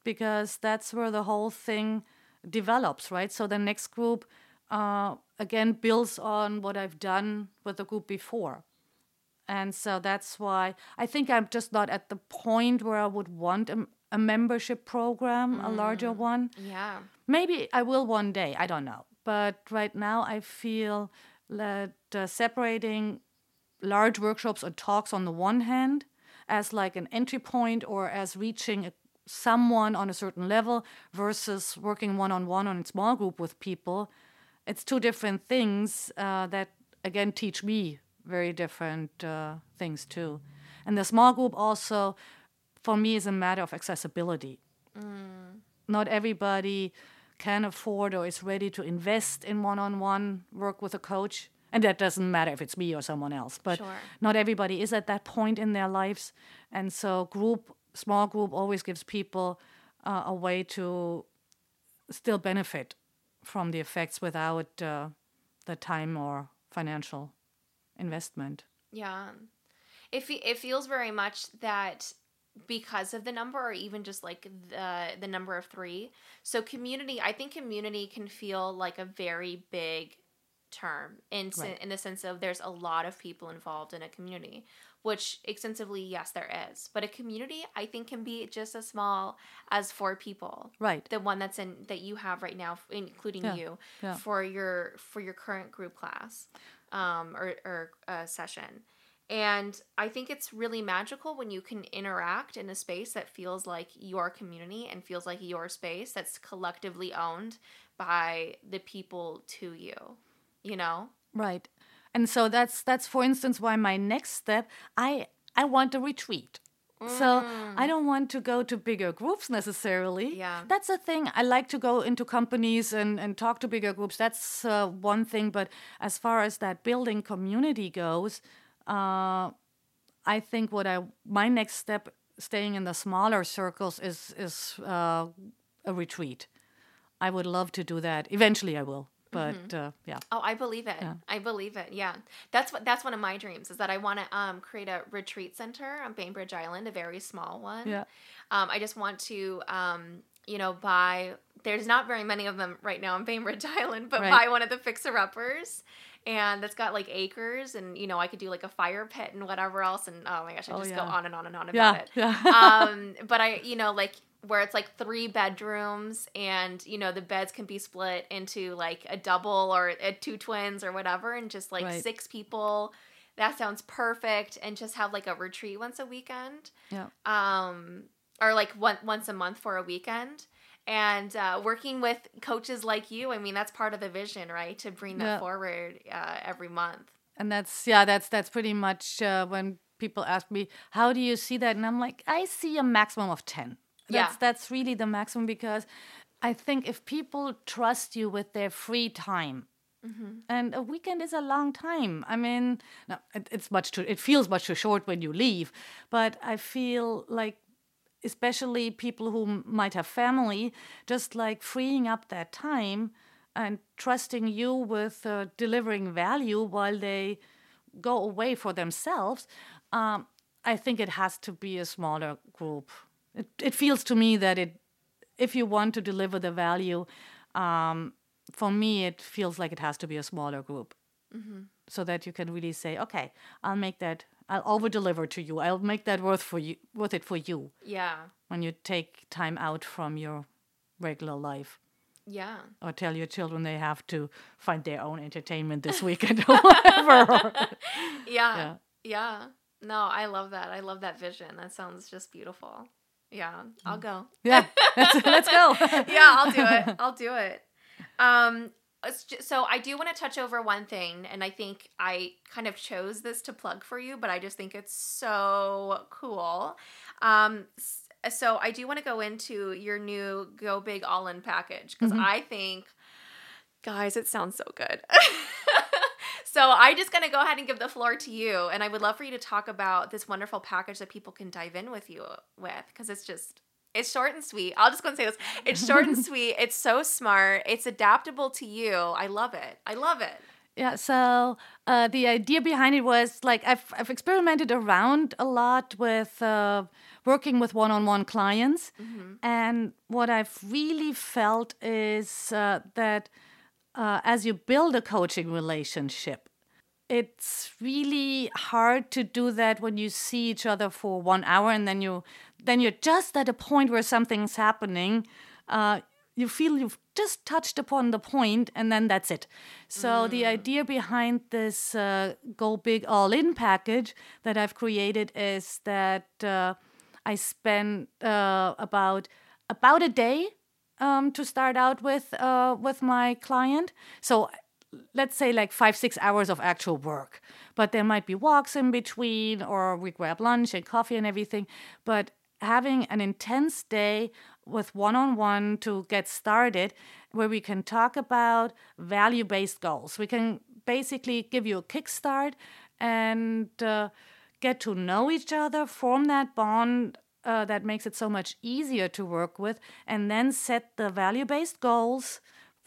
Because that's where the whole thing develops, right? So the next group uh, again builds on what I've done with the group before. And so that's why I think I'm just not at the point where I would want a, a membership program, a larger one. Yeah. Maybe I will one day, I don't know. But right now I feel that uh, separating large workshops or talks on the one hand as like an entry point or as reaching a, someone on a certain level versus working one on one on a small group with people, it's two different things uh, that again teach me very different uh, things too. And the small group also, for me, is a matter of accessibility. Not everybody can afford or is ready to invest in one on one work with a coach. And that doesn't matter if it's me or someone else, but Sure. not everybody is at that point in their lives. And so, group, small group always gives people uh, a way to still benefit from the effects without uh, the time or financial investment. Yeah. It, fe- it feels very much that because of the number or even just like the the number of 3. So community, I think community can feel like a very big term in Right. in the sense of there's a lot of people involved in a community, which extensively yes there is. But a community I think can be just as small as four people Right. the one that's in that you have right now including Yeah, you yeah. for your for your current group class um or or uh, session and i think it's really magical when you can interact in a space that feels like your community and feels like your space that's collectively owned by the people to you you know Right. And so that's that's for instance why my next step I I want a retreat. So I don't want to go to bigger groups necessarily. Yeah. That's the thing. I like to go into companies and, and talk to bigger groups. That's uh, one thing. But as far as that building community goes, uh, I think what I my next step, staying in the smaller circles, is is uh, a retreat. I would love to do that. Eventually, I will. But uh, yeah. Oh, I believe it. I believe it. Yeah, that's what that's one of my dreams is that I want to um, create a retreat center on Bainbridge Island, a very small one. Yeah. Um, I just want to, um, you know, buy. There's not very many of them right now on Bainbridge Island, but Right. buy one of the fixer uppers. And that's got like acres, and you know I could do like a fire pit and whatever else, and oh my gosh, I Oh, just go on and on and on about Yeah, it yeah. um but i you know like where it's like three bedrooms and you know the beds can be split into like a double or a two twins or whatever and just like Right. six people. That sounds perfect and just have like a retreat once a weekend. Yeah. um or like one, once a month for a weekend. And uh, working with coaches like you i mean that's part of the vision right? To bring that Yeah. forward uh, every month. And that's yeah that's that's pretty much uh, when people ask me how do you see that? And i'm like i see a maximum of 10 that's Yeah. that's really the maximum because i think if people trust you with their free time and a weekend is a long time i mean no, it, it's much too it feels much too short when you leave but i feel like especially people who m- might have family, just like freeing up that time and trusting you with uh, delivering value while they go away for themselves. Um, I think it has to be a smaller group. It, it feels to me that it, if you want to deliver the value, um, for me, it feels like it has to be a smaller group so that you can really say, okay, I'll make that, I'll over deliver to you. I'll make that worth for you, worth it for you yeah when you take time out from your regular life yeah or tell your children they have to find their own entertainment this weekend or whatever. yeah. Yeah. Yeah. No, I love that. I love that vision. That sounds just beautiful. Yeah, I'll go. yeah, let's, go. yeah, I'll do it. I'll do it. Um so I do want to touch over one thing and I think I kind of chose this to plug for you, but I just think it's so cool. Um so I do want to go into your new Go Big All In package because I think Guys, it sounds so good. so I'm just going to go ahead and give the floor to you. And I would love for you to talk about this wonderful package that people can dive in with you with because it's just, it's short and sweet. I'll just go and say this. It's short and sweet. It's so smart. It's adaptable to you. I love it. I love it. Yeah, so uh, the idea behind it was like I've, I've experimented around a lot with uh, working with one on one clients. Mm-hmm. And what I've really felt is uh, that uh, as you build a coaching relationship, it's really hard to do that when you see each other for one hour and then you then you're just at a point where something's happening uh, you feel you've just touched upon the point and then that's it so mm. the idea behind this uh, go big all in package that i've created is that uh, i spend uh, about about a day um, to start out with uh, with my client. So let's say like five six hours of actual work. But there might be walks in between or we grab lunch and coffee and everything. But having an intense day with one on one to get started where we can talk about value based goals. We can basically give you a kickstart and uh, get to know each other, form that bond uh, that makes it so much easier to work with, and then set the value based goals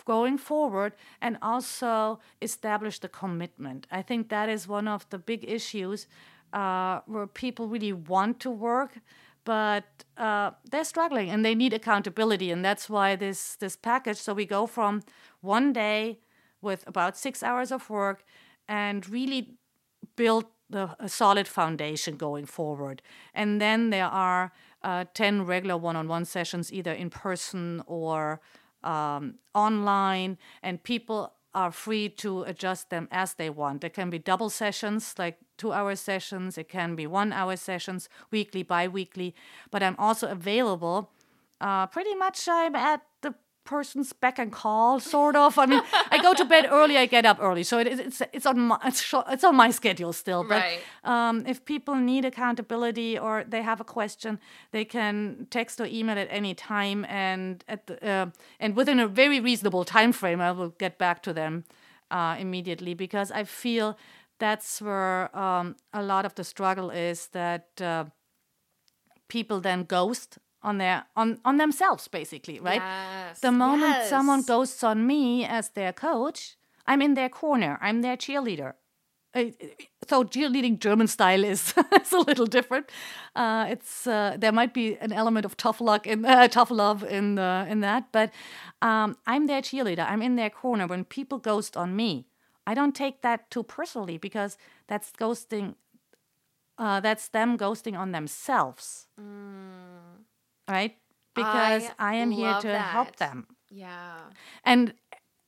going forward and also establish the commitment. I think that is one of the big issues uh, where people really want to work but uh, they're struggling and they need accountability and that's why this this package so we go from one day with about six hours of work and really build the, a solid foundation going forward and then there are uh, 10 regular one-on-one sessions either in person or um, online and people are free to adjust them as they want. There can be double sessions, like two hour sessions, it can be one hour sessions, weekly, bi weekly, but I'm also available. Uh, pretty much, I'm at the person's beck and call, sort of. I mean, I go to bed early, I get up early, so it, it's it's on my it's, it's on my schedule still. But right. um, if people need accountability or they have a question, they can text or email at any time, and at the, uh, and within a very reasonable time frame, I will get back to them uh, immediately because I feel that's where um, a lot of the struggle is that. Uh, people then ghost on their on on themselves basically right? Yes. the moment yes. someone ghosts on me as their coach i'm in their corner. I'm their cheerleader. So cheerleading german style is, is a little different. Uh, it's uh, there might be an element of tough luck in uh, tough love in uh, in that but um, i'm their cheerleader. I'm in their corner. When people ghost on me i don't take that too personally because that's ghosting uh, that's them ghosting on themselves. Mm right? Because I, I am here to that. help them. Yeah. And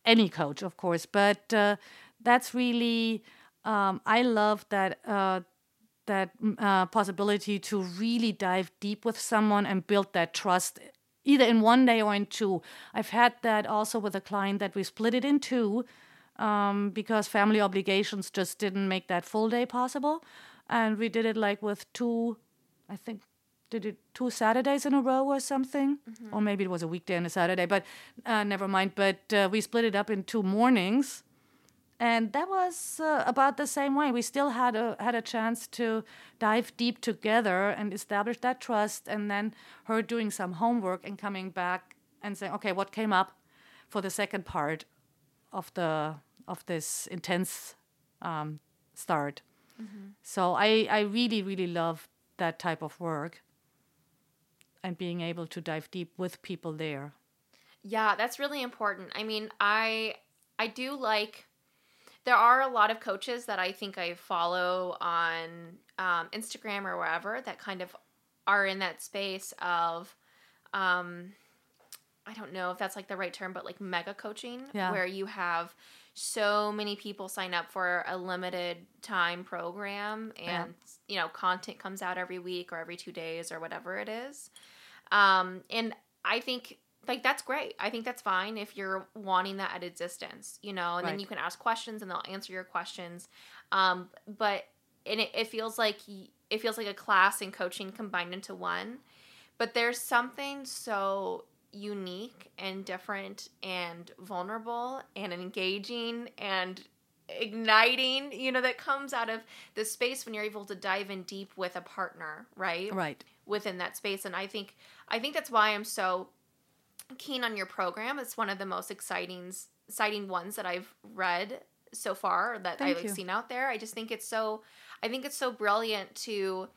any coach, of course, but uh, that's really um, I love that uh, that uh, possibility to really dive deep with someone and build that trust either in one day or in two. I've had that also with a client that we split it in two um, because family obligations just didn't make that full day possible. And we did it like with two, I think did it two Saturdays in a row or something, mm-hmm. or maybe it was a weekday and a Saturday, but uh, never mind. But uh, we split it up in two mornings, and that was uh, about the same way. We still had a had a chance to dive deep together and establish that trust, and then her doing some homework and coming back and saying, okay, what came up for the second part of the of this intense um, start. Mm-hmm. So I I really really love that type of work and being able to dive deep with people there. Yeah, that's really important. I mean, I I do like there are a lot of coaches that I think I follow on um, Instagram or wherever that kind of are in that space of um, I don't know if that's like the right term, but like mega coaching, yeah. where you have so many people sign up for a limited time program and yeah. you know content comes out every week or every two days or whatever it is um, and I think like that's great. I think that's fine if you're wanting that at a distance, you know, and right. then you can ask questions and they'll answer your questions. Um, but and it, it feels like it feels like a class and coaching combined into one. But there's something so unique and different and vulnerable and engaging and igniting, you know, that comes out of the space when you're able to dive in deep with a partner, right? Right. Within that space. And I think I think that's why I'm so keen on your program. It's one of the most exciting exciting ones that I've read so far that Thank I've you. seen out there. I just think it's so I think it's so brilliant to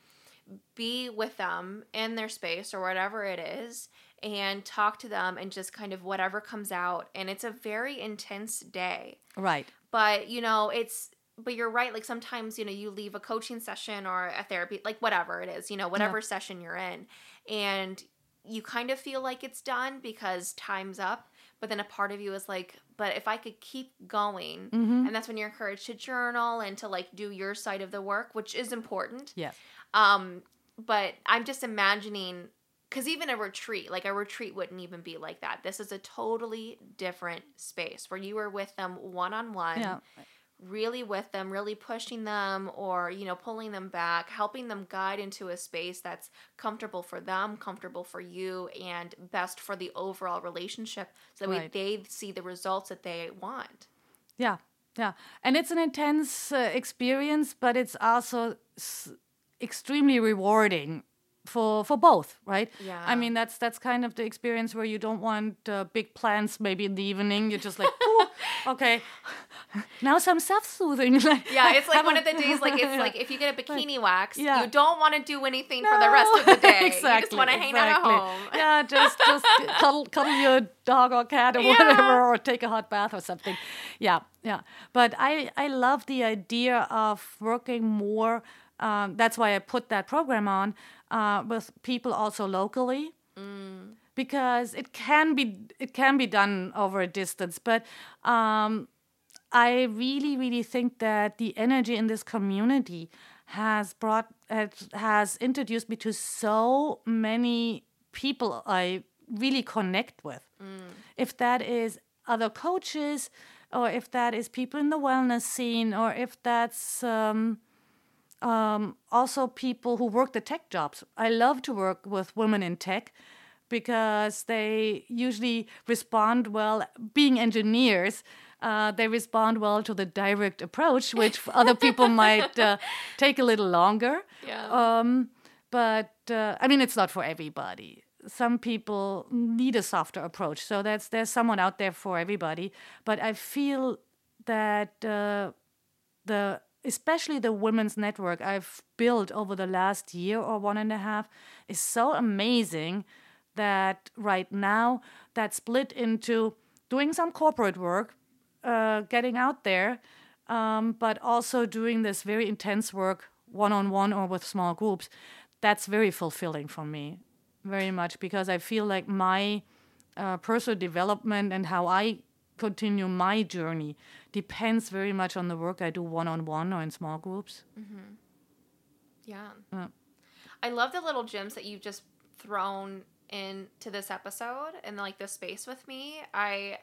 be with them in their space or whatever it is and talk to them and just kind of whatever comes out and it's a very intense day Right. but you know it's but you're right like sometimes you know you leave a coaching session or a therapy like whatever it is you know whatever session you're in and you kind of feel like it's done because time's up but then a part of you is like but if i could keep going Mm-hmm. and that's when you're encouraged to journal and to like do your side of the work which is important Yeah. um but i'm just imagining because even a retreat like a retreat wouldn't even be like that this is a totally different space where you are with them one-on-one Yeah. Really with them really pushing them or you know pulling them back helping them guide into a space that's comfortable for them comfortable for you and best for the overall relationship so that Right. they see the results that they want Yeah, yeah, and it's an intense uh, experience, but it's also s- extremely rewarding for for both, right? Yeah. I mean, that's that's kind of the experience where you don't want uh, big plans. Maybe in the evening, you're just like, okay, now some self-soothing. Yeah, it's like one of the days. Like it's like if you get a bikini wax, yeah. you don't want to do anything for the rest of the day. exactly. You just want to hang out exactly. at home. Yeah, just just cuddle, cuddle your dog or cat or Yeah. whatever, or take a hot bath or something. Yeah, yeah. But I I love the idea of working more. Um, that's why I put that program on uh, with people also locally. Because it can be it can be done over a distance but um, i really really think that the energy in this community has brought has- has introduced me to so many people i really connect with. If that is other coaches or if that is people in the wellness scene or if that's um, um, also people who work the tech jobs. I love to work with women in tech because they usually respond well, being engineers. Uh, they respond well to the direct approach, which other people might uh, take a little longer. Yeah. Um, but uh, I mean, it's not for everybody. Some people need a softer approach, so that's there's someone out there for everybody. But I feel that uh, the especially the women's network I've built over the last year or one and a half is so amazing that right now that split into doing some corporate work, uh, getting out there, um, but also doing this very intense work one on one or with small groups. That's very fulfilling for me, very much because I feel like my uh, personal development and how I continue my journey depends very much on the work I do one on one or in small groups. Mm-hmm. Yeah. Yeah. I love the little gems that you've just thrown into this episode and like this space with me. I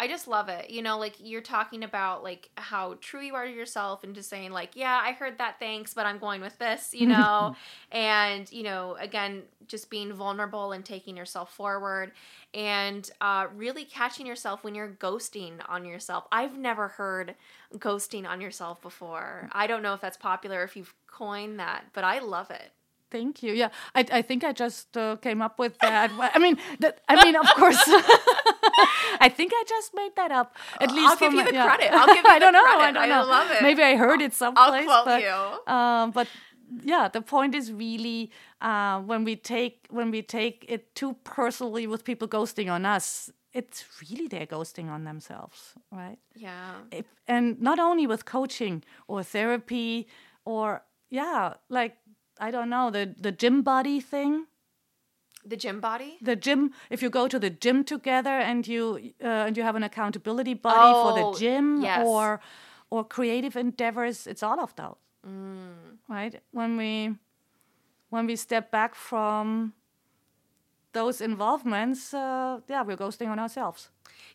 I just love it. You know, like you're talking about like how true you are to yourself and just saying like, yeah, I heard that thanks, but I'm going with this, you know. and, you know, again, just being vulnerable and taking yourself forward and uh, really catching yourself when you're ghosting on yourself. I've never heard ghosting on yourself before. I don't know if that's popular if you've coined that, but I love it. Thank you. Yeah, I, I think I just uh, came up with that. I mean, that, I mean, of course, I think I just made that up. At least I'll give you the yeah. credit. I'll give you I don't know. I don't know. I love it. Maybe I heard it someplace. I'll quote but, you. Um, but yeah, the point is really uh, when we take when we take it too personally with people ghosting on us, it's really they're ghosting on themselves, right? Yeah. and not only with coaching or therapy or yeah like i don't know the the gym body thing The gym body? the gym if you go to the gym together and you uh, and you have an accountability buddy for Oh, the gym yes. or or creative endeavors it's all of those Mm. right when we when we step back from those involvements, uh, yeah, we're ghosting on ourselves.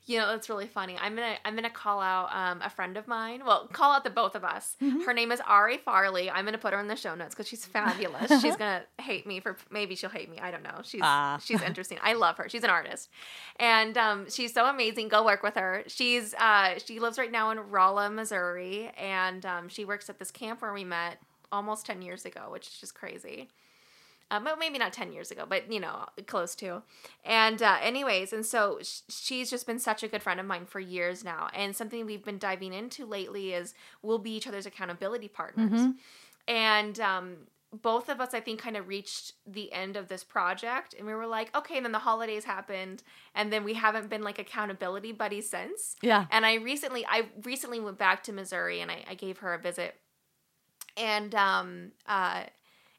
You know, that's really funny. I'm gonna I'm gonna call out um, a friend of mine. Well, call out the both of us. Her name is Ari Farley. I'm gonna put her in the show notes because she's fabulous. she's gonna hate me for maybe she'll hate me. I don't know. She's Ah. she's interesting. I love her. She's an artist, and um, she's so amazing. Go work with her. She's uh, she lives right now in Rolla, Missouri, and um, she works at this camp where we met almost ten years ago, which is just crazy um, maybe not 10 years ago, but you know, close to. And, uh, anyways, and so sh- she's just been such a good friend of mine for years now. And something we've been diving into lately is we'll be each other's accountability partners. And, um, both of us, I think, kind of reached the end of this project, and we were like, okay. And then the holidays happened, and then we haven't been like accountability buddies since. Yeah. And I recently, I recently went back to Missouri, and I, I gave her a visit, and um, uh,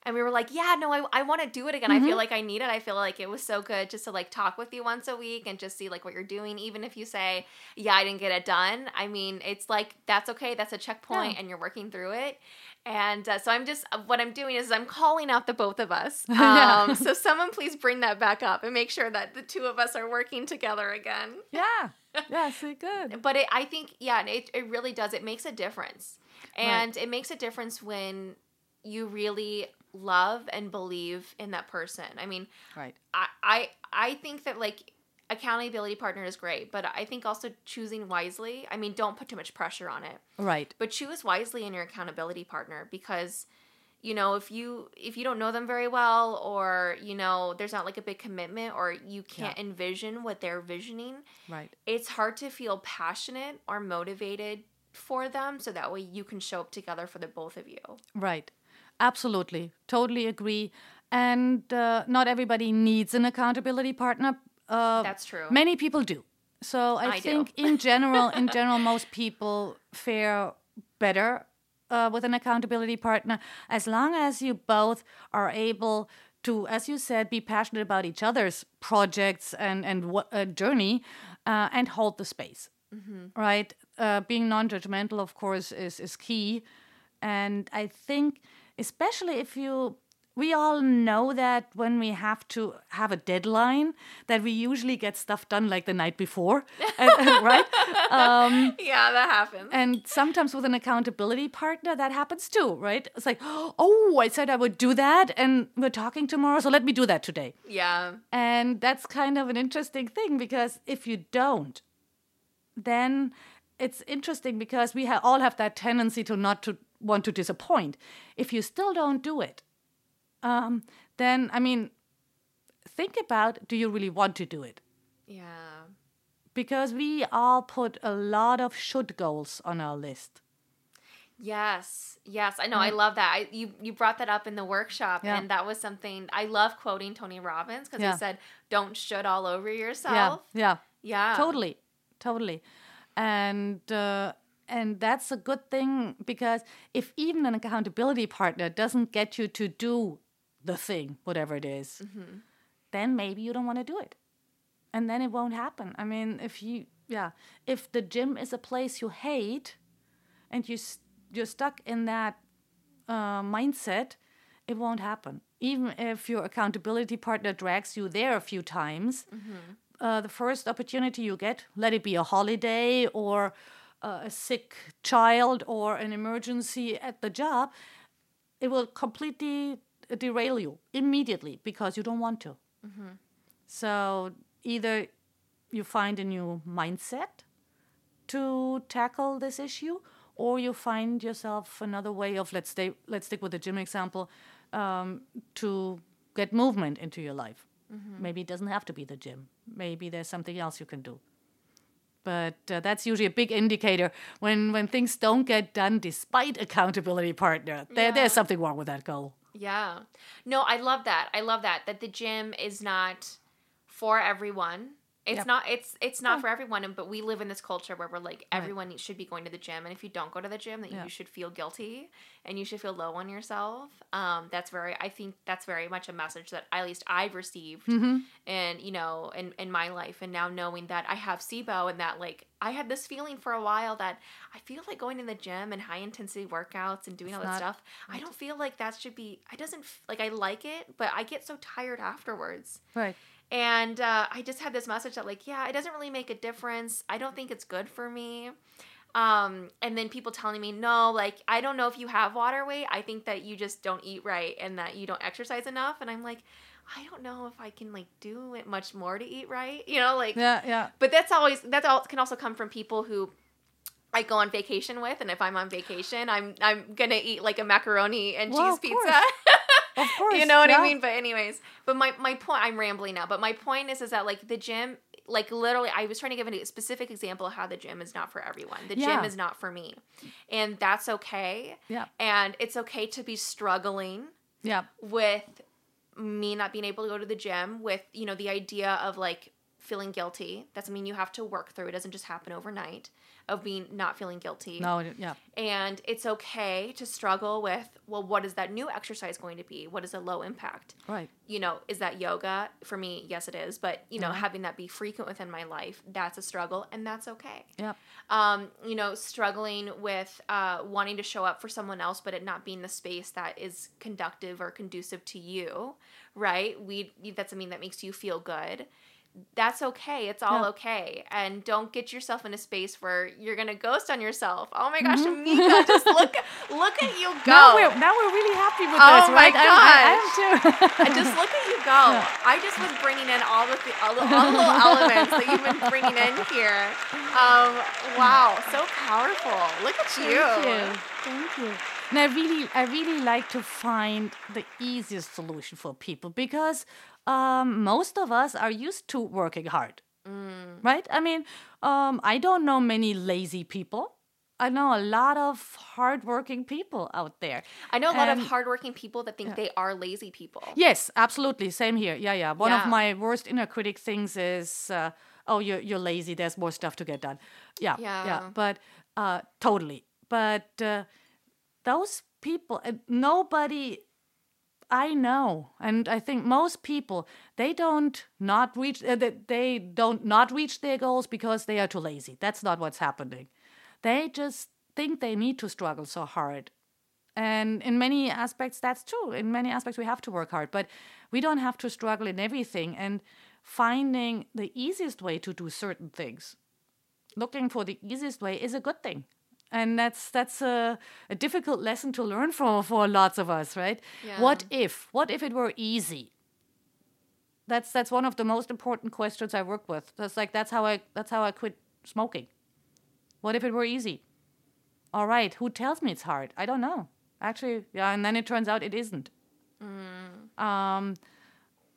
and we were like, yeah, no, I, I want to do it again. I feel like I need it. I feel like it was so good just to like talk with you once a week and just see like what you're doing. Even if you say, yeah, I didn't get it done. I mean, it's like, that's okay. That's a checkpoint Yeah. and you're working through it. And uh, so I'm just, what I'm doing is I'm calling out the both of us. Um, so someone please bring that back up and make sure that the two of us are working together again Yeah. Yeah, see, good. but it, I think yeah, it, it really does. It makes a difference, and it makes a difference when you really love and believe in that person. I mean, Right. I I I think that like accountability partner is great, but I think also choosing wisely. I mean, don't put too much pressure on it, Right. but choose wisely in your accountability partner because you know if you if you don't know them very well or you know there's not like a big commitment or you can't envision what they're visioning Right. it's hard to feel passionate or motivated for them so that way you can show up together for the both of you. Right. Absolutely. Totally agree. And uh, not everybody needs an accountability partner. Uh, That's true. Many people do. So I, I think in general, in general, most people fare better uh, with an accountability partner as long as you both are able to, as you said, be passionate about each other's projects and and what uh, journey, uh, and hold the space. Right. Uh, being non-judgmental, of course, is is key, and I think especially if you we all know that when we have to have a deadline that we usually get stuff done like the night before right um, Yeah, that happens. and sometimes with an accountability partner that happens too right it's like oh i said i would do that and we're talking tomorrow so let me do that today yeah. and that's kind of an interesting thing because if you don't, then it's interesting because we ha- all have that tendency to not to want to disappoint. If you still don't do it, um, then I mean, think about do you really want to do it? Yeah. Because we all put a lot of should goals on our list. Yes. Yes. I know. I love that. I, you you brought that up in the workshop Yeah. and that was something I love quoting Tony Robbins because Yeah. he said, "Don't should all over Yeah, yourself." yeah. Yeah. totally totally and uh, and that's a good thing because if even an accountability partner doesn't get you to do the thing whatever it is, then maybe you don't want to do it. And then it won't happen. I mean if you yeah if the gym is a place you hate and you, you're stuck in that uh, mindset it won't happen. Even if your accountability partner drags you there a few times uh, the first opportunity you get, let it be a holiday or uh, a sick child or an emergency at the job, it will completely derail you immediately because you don't want to. So either you find a new mindset to tackle this issue, or you find yourself another way of let's stay let's stick with the gym example um, to get movement into your life. Maybe it doesn't have to be the gym. Maybe there's something else you can do. But uh, that's usually a big indicator when when things don't get done despite accountability partner. There, Yeah. there's something wrong with that goal. Yeah. No, I love that. I love that that the gym is not for everyone. It's Yep. not it's it's not for everyone and but we live in this culture where we're like everyone should be going to the gym and if you don't go to the gym that Yeah. you should feel guilty and you should feel low on yourself. Um that's very I think that's very much a message that at least I've received Mm-hmm. and you know in in my life and now knowing that I have SIBO and that like I had this feeling for a while that I feel like going to the gym and high intensity workouts and doing all that stuff. I don't feel like that should be. I doesn't like I like it, but I get so tired afterwards. Right. And uh, I just had this message that like, yeah, it doesn't really make a difference. I don't think it's good for me. Um, and then people telling me, no, like I don't know if you have water weight. I think that you just don't eat right and that you don't exercise enough. And I'm like, I don't know if I can like do it much more to eat right. You know, like Yeah, yeah. but that's always that's all can also come from people who I go on vacation with, and if I'm on vacation, I'm I'm gonna eat like a macaroni and Well, cheese pizza. Of course. you know what yeah. I mean? But anyways, but my my point I'm rambling now, but my point is is that like the gym like literally I was trying to give a specific example of how the gym is not for everyone. The Yeah. gym is not for me. And that's okay. Yeah. And it's okay to be struggling Yeah. with me not being able to go to the gym with you know the idea of like feeling guilty that's something you have to work through it doesn't just happen overnight of being not feeling guilty No, yeah. and it's okay to struggle with well what is that new exercise going to be what is a low impact Right. you know is that yoga for me yes it is but you know having that be frequent within my life that's a struggle and that's okay Yeah. um, you know, struggling with uh, wanting to show up for someone else, but it not being the space that is conductive or conducive to you, right? We that's something that makes you feel good. That's okay. It's all Yeah. okay, and don't get yourself in a space where you're gonna ghost on yourself. Oh my gosh, Micha, just look look at you go. Now we're now we're really happy with Oh this, my right? I, I, I am too. And just look at you go. I just was bringing in all the all the, all the little elements that you've been bringing in here. Um, wow, so powerful. Look at you. Thank you. Thank you. And I really, I really like to find the easiest solution for people because um, most of us are used to working hard, Mm. right? I mean, um, I don't know many lazy people. I know a lot of hardworking people out there. I know a lot And- of hardworking people that think they are lazy people. Yes, absolutely. Same here. Yeah, yeah. One Yeah. of my worst inner critic things is, uh, oh, you're you're lazy. There's more stuff to get done. Yeah, yeah. Yeah. But uh, totally. But uh, those people, uh, nobody I know, and I think most people they don't not reach uh, they, don't not reach their goals because they are too lazy. That's not what's happening. They just think they need to struggle so hard. And in many aspects, that's true. In many aspects, we have to work hard, but we don't have to struggle in everything. And finding the easiest way to do certain things, looking for the easiest way, is a good thing. And that's that's a, a difficult lesson to learn for for lots of us, right? What if? What if it were easy? That's that's one of the most important questions I work with. That's like that's how I that's how I quit smoking. What if it were easy? All right, who tells me it's hard? I don't know. Actually, yeah, and then it turns out it isn't. Um,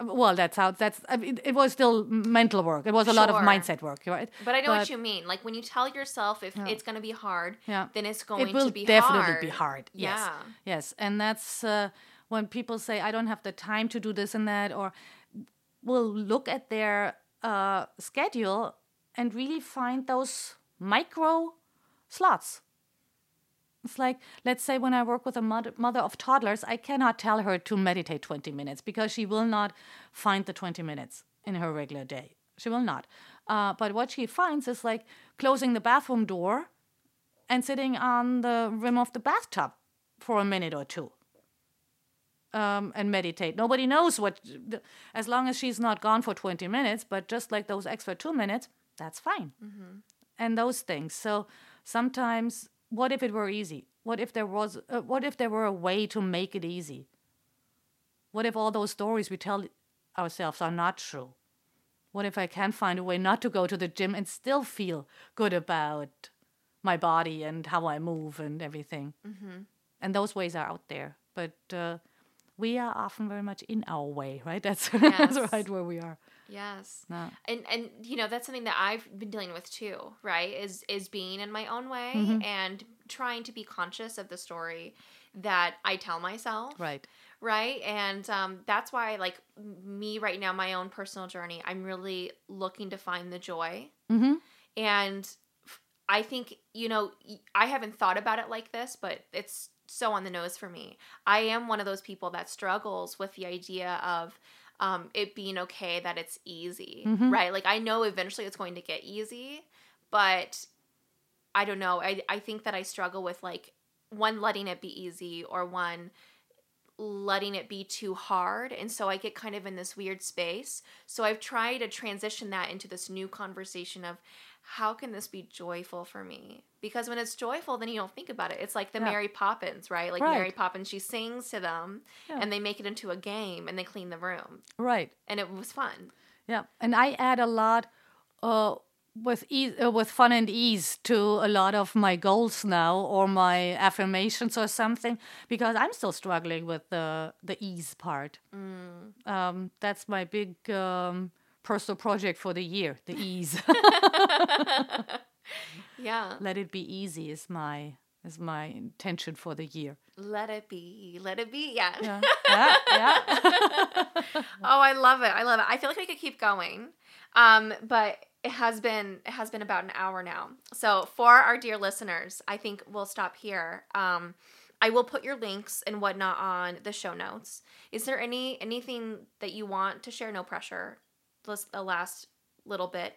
well, that's how that's. I mean, it was still mental work. It was a lot of mindset work, right? But I know what you mean. Like when you tell yourself if it's going to be hard, Yeah. then it's going to be it will to be definitely hard. be hard. Yes, Yeah. yes, and that's uh, when people say, "I don't have the time to do this and that," or will look at their uh, schedule and really find those micro slots. It's like, let's say, when I work with a mother, mother of toddlers, I cannot tell her to meditate 20 minutes because she will not find the 20 minutes in her regular day. She will not. Uh, but what she finds is like closing the bathroom door and sitting on the rim of the bathtub for a minute or two um, and meditate. Nobody knows what, as long as she's not gone for 20 minutes, but just like those extra two minutes, that's fine. And those things. So sometimes, what if it were easy? What if there was? Uh, what if there were a way to make it easy? What if all those stories we tell ourselves are not true? What if I can find a way not to go to the gym and still feel good about my body and how I move and everything? Mm-hmm. And those ways are out there, but uh, we are often very much in our way, right? That's, that's right where we are. Yes. No. And and you know that's something that I've been dealing with too, right? Is is being in my own way Mm-hmm. and trying to be conscious of the story that I tell myself. Right. right and um, that's why like me right now my own personal journey i'm really looking to find the joy Mm-hmm. and I think you know I haven't thought about it like this but it's so on the nose for me i am one of those people that struggles with the idea of um, it being okay that it's easy Mhm. right like i know eventually it's going to get easy but I don't know. I I think that I struggle with like one letting it be easy or one letting it be too hard and so i get kind of in this weird space so i've tried to transition that into this new conversation of how can this be joyful for me because when it's joyful then you don't think about it it's like the Yeah. mary poppins right like Right. mary poppins she sings to them Yeah. and they make it into a game and they clean the room Right. and it was fun Yeah, and I add a lot uh, with ease, uh, with fun and ease to a lot of my goals now or my affirmations or something because I'm still struggling with the the ease part. Um, that's my big um, personal project for the year. The ease. yeah Let it be easy is my is my intention for the year. let it be let it be yeah, Yeah, yeah, yeah. oh i love it i love it i feel like we could keep going um but it has been it has been about an hour now so for our dear listeners i think we'll stop here um i will put your links and whatnot on the show notes is there any anything that you want to share no pressure The last little bit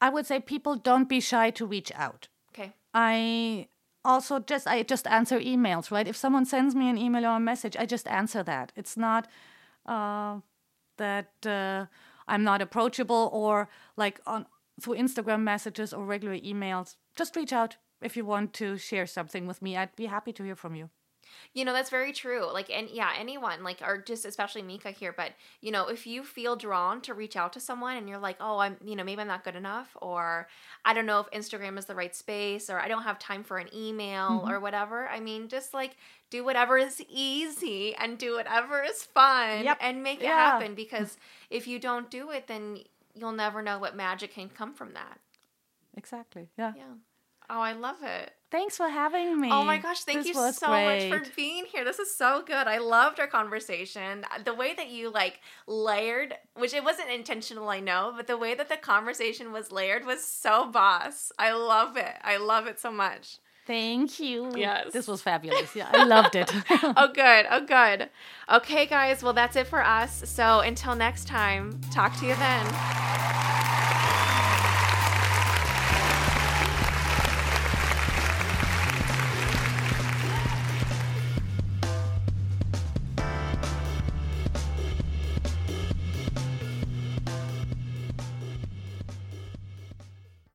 I would say people don't be shy to reach out. okay I also just I just answer emails, right? If someone sends me an email or a message, I just answer that. It's not uh, that uh, I'm not approachable or like on through Instagram messages or regular emails. Just reach out if you want to share something with me. I'd be happy to hear from you. You know, that's very true. Like, and yeah, anyone, like, or just especially Micha here, but, you know, if you feel drawn to reach out to someone and you're like, oh, I'm, you know, maybe I'm not good enough, or I don't know if Instagram is the right space, or I don't have time for an email mm-hmm. or whatever. I mean, just like do whatever is easy and do whatever is fun Yep. and make it happen because mm. if you don't do it, then you'll never know what magic can come from that. Exactly. Yeah. Yeah. Oh, I love it. Thanks for having me. Oh my gosh, thank This you so much for being here. This is so good. I loved our conversation. Uh, the way that you like layered, which it wasn't intentional, I know, but the way that the conversation was layered was so boss. I love it. I love it so much. Thank you. Yes. This was fabulous. Yeah, I loved it. Oh, good. Oh, good. Okay, guys. Well, that's it for us. So until next time, talk to you then.